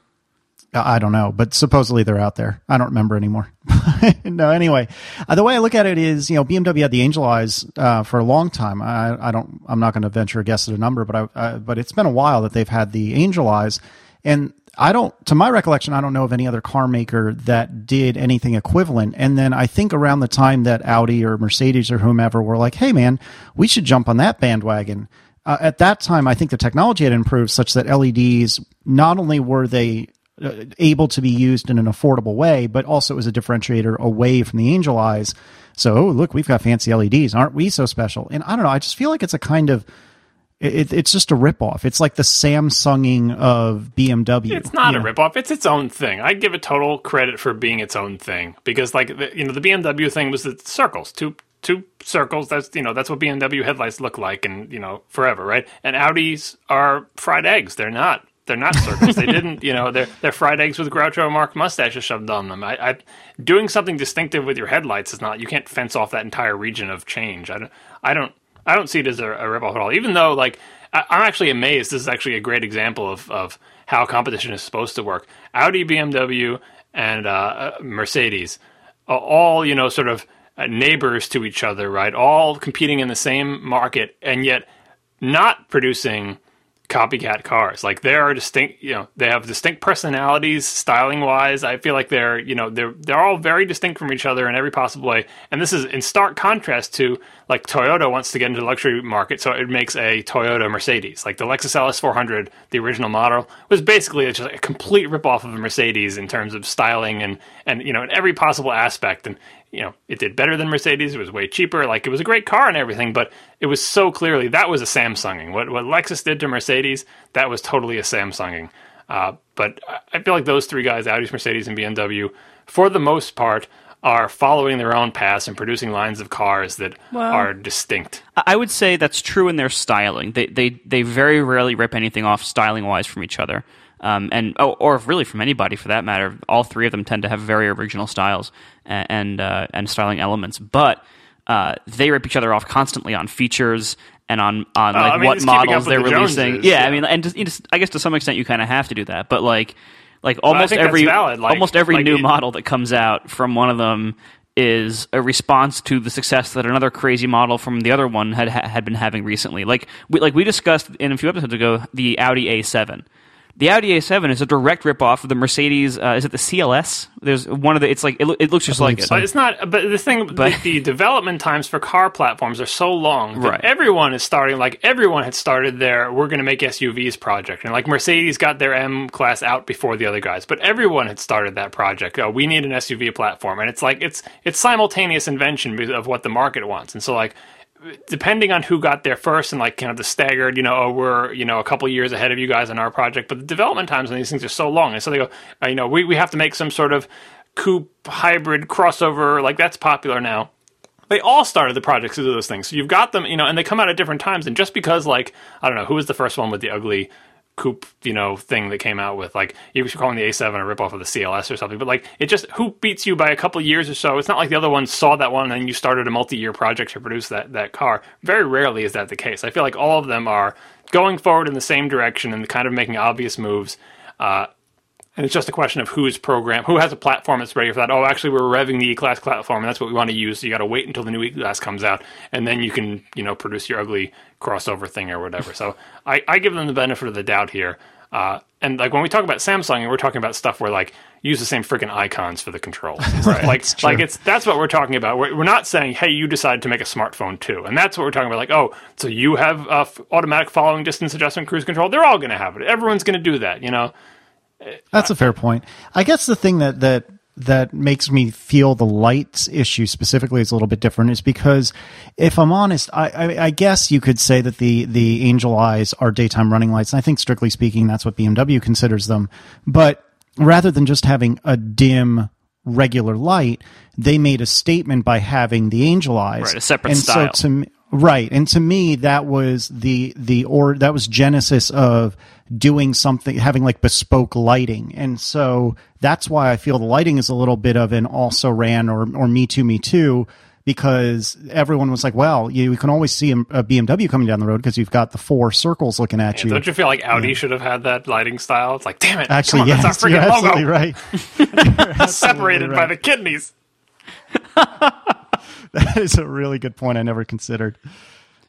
I don't know, but supposedly they're out there. I don't remember anymore. [LAUGHS] no, anyway, uh, the way I look at it is, you know, BMW had the Angel Eyes uh, for a long time. I, I don't, I'm not going to venture a guess at a number, but I, uh, but it's been a while that they've had the Angel Eyes, and I don't, to my recollection, I don't know of any other car maker that did anything equivalent. And then I think around the time that Audi or Mercedes or whomever were like, hey man, we should jump on that bandwagon. Uh, at that time, I think the technology had improved such that LEDs not only were they Uh, able to be used in an affordable way, but also as a differentiator away from the Angel Eyes. So, oh, look, we've got fancy LEDs. Aren't we so special? And I don't know. I just feel like it's a kind of it, it's just a ripoff. It's like the Samsunging of BMW. It's not you a ripoff. It's its own thing. I give it total credit for being its own thing because, like, the, you know, the BMW thing was the circles, two two circles. That's you know that's what BMW headlights look like, and you know forever, right? And Audis are fried eggs. They're not. They're not circles. they didn't, you know, they're they're fried eggs with Groucho Marx mustaches shoved on them. I, I doing something distinctive with your headlights is not. You can't fence off that entire region of change. I don't. I don't. I don't see it as a, a ripoff at all. Even though, like, I, I'm actually amazed. This is actually a great example of of how competition is supposed to work. Audi, BMW, and uh, uh, Mercedes, all you know, sort of uh, neighbors to each other, right? All competing in the same market, and yet not producing copycat cars. Like there are distinct, you know, they have distinct personalities, styling wise. I feel like they're, you know, they're they're all very distinct from each other in every possible way. And this is in stark contrast to like Toyota wants to get into the luxury market, so it makes a Toyota Mercedes. Like the Lexus LS 400, the original model, was basically just a complete ripoff of a Mercedes in terms of styling and and you know in every possible aspect. And you know, it did better than Mercedes. It was way cheaper. Like it was a great car and everything, but it was so clearly that was a Samsunging. What what Lexus did to Mercedes, that was totally a Samsunging. Uh, but I feel like those three guys, Audi, Mercedes, and BMW, for the most part, are following their own paths and producing lines of cars that are distinct. I would say that's true in their styling. They they they very rarely rip anything off styling wise from each other. Um, and oh, or really from anybody for that matter. All three of them tend to have very original styles and and, uh, and styling elements, but uh, they rip each other off constantly on features and on on like I mean, what it's keeping up models they're the releasing. Joneses, yeah, yeah. I mean, and just, you just, I guess to some extent you kind of have to do that, but like like almost that's every like- almost every like new it- model that comes out from one of them is a response to the success that another crazy model from the other one had had been having recently. Like we like we discussed in a few episodes ago, the Audi A7. The Audi A7 is a direct ripoff of the Mercedes. Uh, is it the CLS? There's one of the. It's like it, it looks just like believe it. But it's not. But the thing, the, the development times for car platforms are so long that Right. everyone is starting. Like everyone had started their "we're going to make SUVs" project, and like Mercedes got their M class out before the other guys. But everyone had started that project. Oh, we need an SUV platform, and it's like it's it's simultaneous invention of what the market wants. And so like depending on who got there first and like kind of the staggered, you know, oh, we're, you know, a couple years ahead of you guys on our project, but the development times on these things are so long. And so they go, uh, you know, we, we have to make some sort of coupe hybrid crossover, like that's popular now. They all started the projects to do those things. So you've got them, you know, and they come out at different times. And just because, like, I don't know, who was the first one with the ugly coupe, you know, thing that came out with like you were calling the A7 a ripoff of the CLS or something, but like it just who beats you by a couple years or so. It's not like the other ones saw that one and then you started a multi-year project to produce that that car. Very rarely is that the case. I feel like all of them are going forward in the same direction and kind of making obvious moves. Uh, and it's just a question of who's program, who has a platform that's ready for that. Oh, actually, we're revving the E-Class platform, and that's what we want to use. So you got to wait until the new E-Class comes out, and then you can, you know, produce your ugly crossover thing or whatever. so I, I give them the benefit of the doubt here. Uh, and like when we talk about Samsung, we're talking about stuff where like use the same freaking icons for the controls. [LAUGHS] Right. like true. like it's that's what we're talking about. We're, we're not saying hey you decided to make a smartphone too, and that's what we're talking about. Like oh so you have uh, f- automatic following distance adjustment cruise control. They're all going to have it. Everyone's going to do that. You know. That's a fair point. I guess the thing that that that makes me feel the lights issue specifically is a little bit different is because if I'm honest, I, I, I guess you could say that the the angel eyes are daytime running lights, and I think strictly speaking, that's what BMW considers them. But rather than just having a dim regular light, they made a statement by having the angel eyes, Right, a separate and style. So to me, right, and to me, that was the the or that was genesis of doing something, having like bespoke lighting, and so that's why I feel the lighting is a little bit of an also ran or or me too, me too. Because everyone was like, "Well, you, you can always see a, a BMW coming down the road because you've got the four circles looking at you." Don't you feel like Audi should have had that lighting style? It's like, damn it! Actually, come on, yes, that's our you're freaking absolutely logo, right. [LAUGHS] separated by the kidneys. [LAUGHS] [LAUGHS] that is a really good point. I never considered.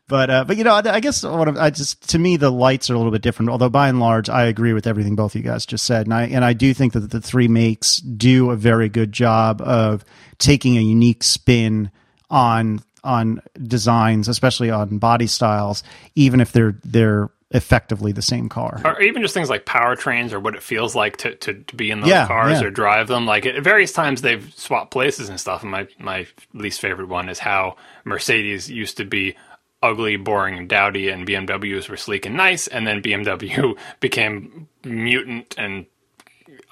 But uh, but you know, I, I guess what I'm- I just to me the lights are a little bit different. Although by and large, I agree with everything both of you guys just said, and I and I do think that the three makes do a very good job of taking a unique spin on on designs, especially on body styles, even if they're they're effectively the same car. or even just things like powertrains or what it feels like to, to, to be in those Yeah, cars yeah. or drive them. Like at various times they've swapped places and stuff. And my, my least favorite one is how Mercedes used to be ugly, boring, and dowdy, and BMWs were sleek and nice, and then BMW [LAUGHS] became mutant and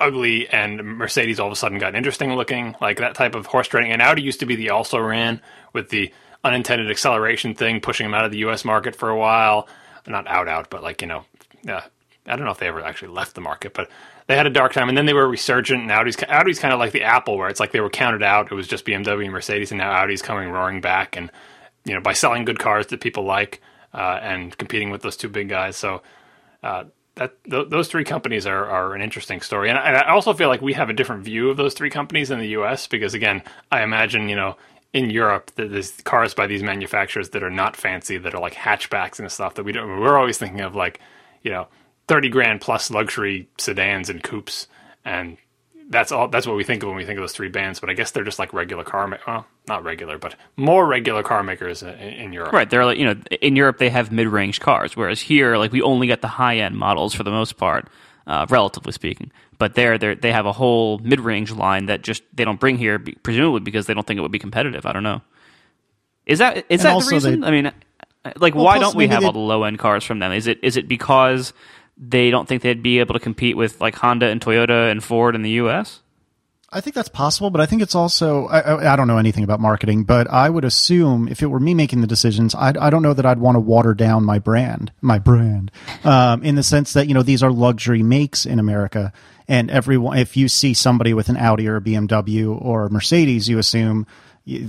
ugly, and Mercedes all of a sudden got interesting looking, like that type of horse trading. And Audi used to be the also ran with the unintended acceleration thing, pushing them out of the U.S. market for a while. Not out, out, but like you know, uh, I don't know if they ever actually left the market, but they had a dark time, and then they were resurgent. And Audi's Audi's kind of like the Apple, where it's like they were counted out. It was just BMW and Mercedes, and now Audi's coming roaring back, and you know by selling good cars that people like uh, and competing with those two big guys. So uh, that th- those three companies are, are an interesting story, and I, and I also feel like we have a different view of those three companies in the U.S. because again, I imagine you know in Europe that there's cars by these manufacturers that are not fancy, that are like hatchbacks and stuff that we don't. We're always thinking of like you know thirty grand plus luxury sedans and coupes, and that's all. That's what we think of when we think of those three bands. But I guess they're just like regular car. Ma- well, not regular, but more regular car makers in, in Europe. Right, they're like you know in Europe they have mid-range cars, whereas here like we only get the high-end models for the most part, uh, relatively speaking. But there they they have a whole mid-range line that just they don't bring here, presumably because they don't think it would be competitive. I don't know. Is that is And that the reason? they- I mean, like Well, why don't we have they- all the low-end cars from them? Is it is it because they don't think they'd be able to compete with like Honda and Toyota and Ford in the U.S.? I think that's possible, but I think it's also I, I, don't know anything about marketing, but I would assume if it were me making the decisions, I, I don't know that I'd want to water down my brand, my brand, um, in the sense that you know these are luxury makes in America, and everyone if you see somebody with an Audi or a BMW or a Mercedes, you assume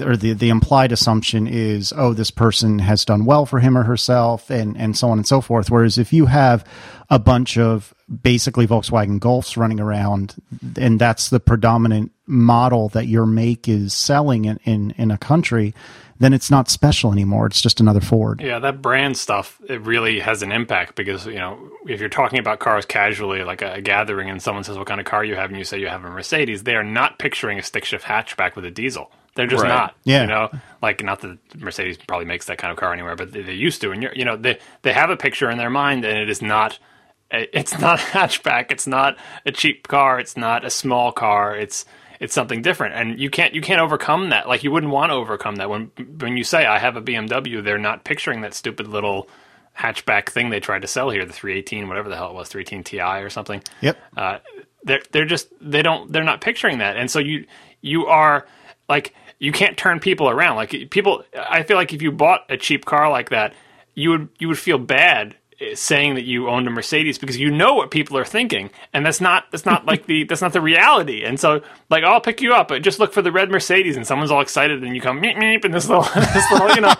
or the the implied assumption is oh this person has done well for him or herself and and so on and so forth. Whereas if you have a bunch of basically Volkswagen Golfs running around and that's the predominant model that your make is selling in in, in a country then it's not special anymore it's just another Ford Yeah, that brand stuff it really has an impact because you know if you're talking about cars casually, like a, a gathering, and someone says what kind of car you have, and you say you have a Mercedes, they are not picturing a stick shift hatchback with a diesel. They're just Right. not. Yeah. You know, like not that Mercedes probably makes that kind of car anywhere, but they, they used to, and you're, you know they they have a picture in their mind, and it is not. It's not [LAUGHS] a hatchback. It's not a cheap car. It's not a small car. It's it's something different, and you can't you can't overcome that. Like you wouldn't want to overcome that when when you say I have a BMW, they're not picturing that stupid little hatchback thing they tried to sell here, the 318, whatever the hell it was, 318 Ti or something. yep Uh, they're they're just they don't they're not picturing that, and so you you are like you can't turn people around. Like people, I feel like if you bought a cheap car like that, you would you would feel bad Uh, saying that you owned a Mercedes because you know what people are thinking, and that's not that's not like the that's not the reality. And so like oh, I'll pick you up, but just look for the red Mercedes, and someone's all excited, and you come meep meep, and this little [LAUGHS] this little you know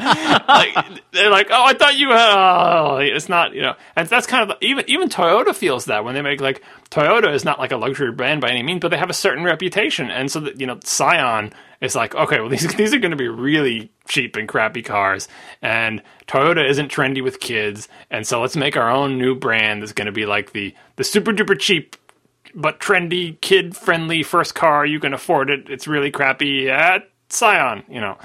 like they're like oh I thought you had oh it's not you know and that's kind of even even Toyota feels that when they make like Toyota is not like a luxury brand by any means, but they have a certain reputation, and so that you know Scion is like okay well [LAUGHS] these these are going to be really cheap and crappy cars, and Toyota isn't trendy with kids, and so let's make our own new brand that's going to be like the the super duper cheap but trendy, kid friendly first car. You can afford it. It's really crappy at Scion. You know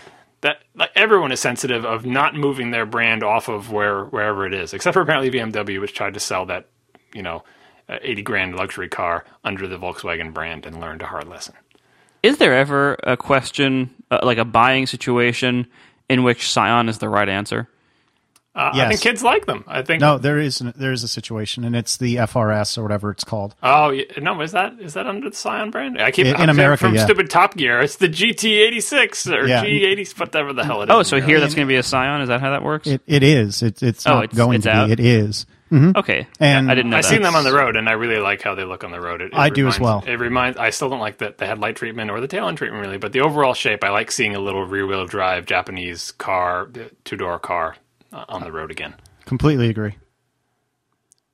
that like everyone is sensitive of not moving their brand off of where wherever it is, except for apparently BMW, which tried to sell that you know uh, eighty grand luxury car under the Volkswagen brand and learned a hard lesson. Is there ever a question uh, like a buying situation in which Scion is the right answer? Uh, I think kids like them. I think. no there is an, there is a situation and it's the FRS or whatever it's called Oh no, is that is that under the Scion brand? I keep In- in America, from yeah. stupid Top Gear. It's the GT86 or Yeah. G80, whatever the hell it is. Oh, so here that's going to be a Scion. Is that how that works? it, it is it, it's Oh, not it's- going it's to out? be it is okay, And- I didn't know I've that. seen them on the road, and I really like how they look on the road. It, it I do as well. It reminds. I still don't like the, the headlight treatment or the tail end treatment really, but the overall shape. I like seeing a little rear wheel drive Japanese car, two door car uh, on the road again. completely agree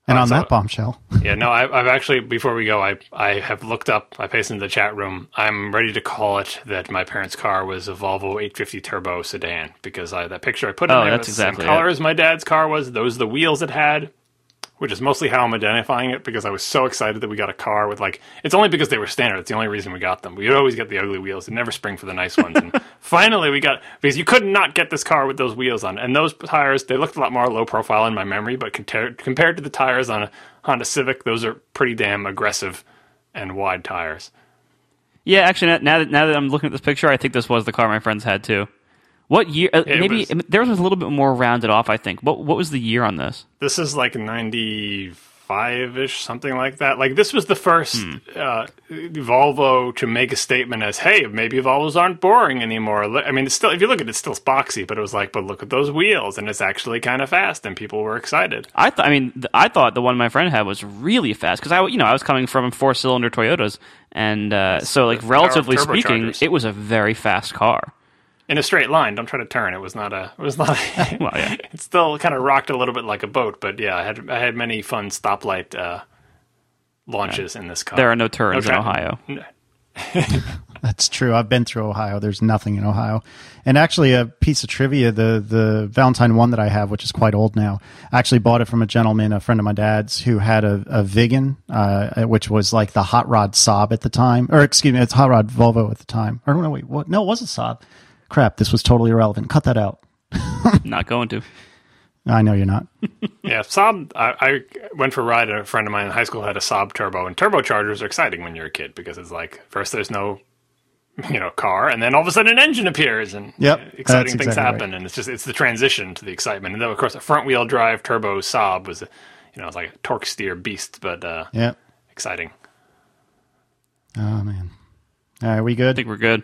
and Uh, on so- that bombshell [LAUGHS] Yeah, no, I, I've actually before we go, I I have looked up. I pasted in the chat room. I'm ready to call it that my parents' car was a Volvo 850 turbo sedan because I, that picture I put in Oh, there that's was the same color it. as my dad's car was. Those are the wheels it had. Which is mostly how I'm identifying it because I was so excited that we got a car with like it's only because they were standard. It's the only reason we got them. We always get the ugly wheels and never spring for the nice ones. And [LAUGHS] finally, we got because you could not get this car with those wheels on, and those tires they looked a lot more low profile in my memory, but compared compared to the tires on a Honda Civic, those are pretty damn aggressive and wide tires. Yeah, actually, now that now that I'm looking at this picture, I think this was the car my friends had too. What year? Uh, maybe was- theirs was a little bit more rounded off. I think. What What was the year on this? This is like 95 ish, something like that. Like, this was the first uh, Volvo to make a statement as, hey, maybe Volvos aren't boring anymore. I mean, it's still, if you look at it, it's still boxy, but it was like, but look at those wheels, and it's actually kind of fast, and people were excited. I thought. I mean, th- I thought the one my friend had was really fast because I, you know, I was coming from four cylinder Toyotas, and uh, so like the power of relatively speaking, it was a very fast car. In a straight line, don't try to turn. It was not a, it was not, a, [LAUGHS] Well, yeah. [LAUGHS] it still kind of rocked a little bit like a boat, but yeah, I had, I had many fun stoplight uh, launches in this car. There are no turns in tra- Ohio. [LAUGHS] That's true. I've been through Ohio. There's nothing in Ohio. And actually, a piece of trivia: the the Valentine one that I have, which is quite old now, I actually bought it from a gentleman, a friend of my dad's, who had a, a Viggen, uh, which was like the hot rod Saab at the time, or excuse me, it's hot rod Volvo at the time. Or no, wait, what? No, it was a Saab. Crap, this was totally irrelevant. Cut that out. [LAUGHS] Not going to. I know you're not. [LAUGHS] Yeah, Saab. I, I went for a ride. and A friend of mine in high school had a Saab turbo, and turbochargers are exciting when you're a kid because it's like first there's no, you know, car, and then all of a sudden an engine appears, and Yep, exciting things exactly happen, and it's just it's the transition to the excitement. And then of course a front wheel drive turbo Saab was, you know, it's like a torque steer beast, but uh, Yeah. exciting. Oh man. All right, we good? I think we're good.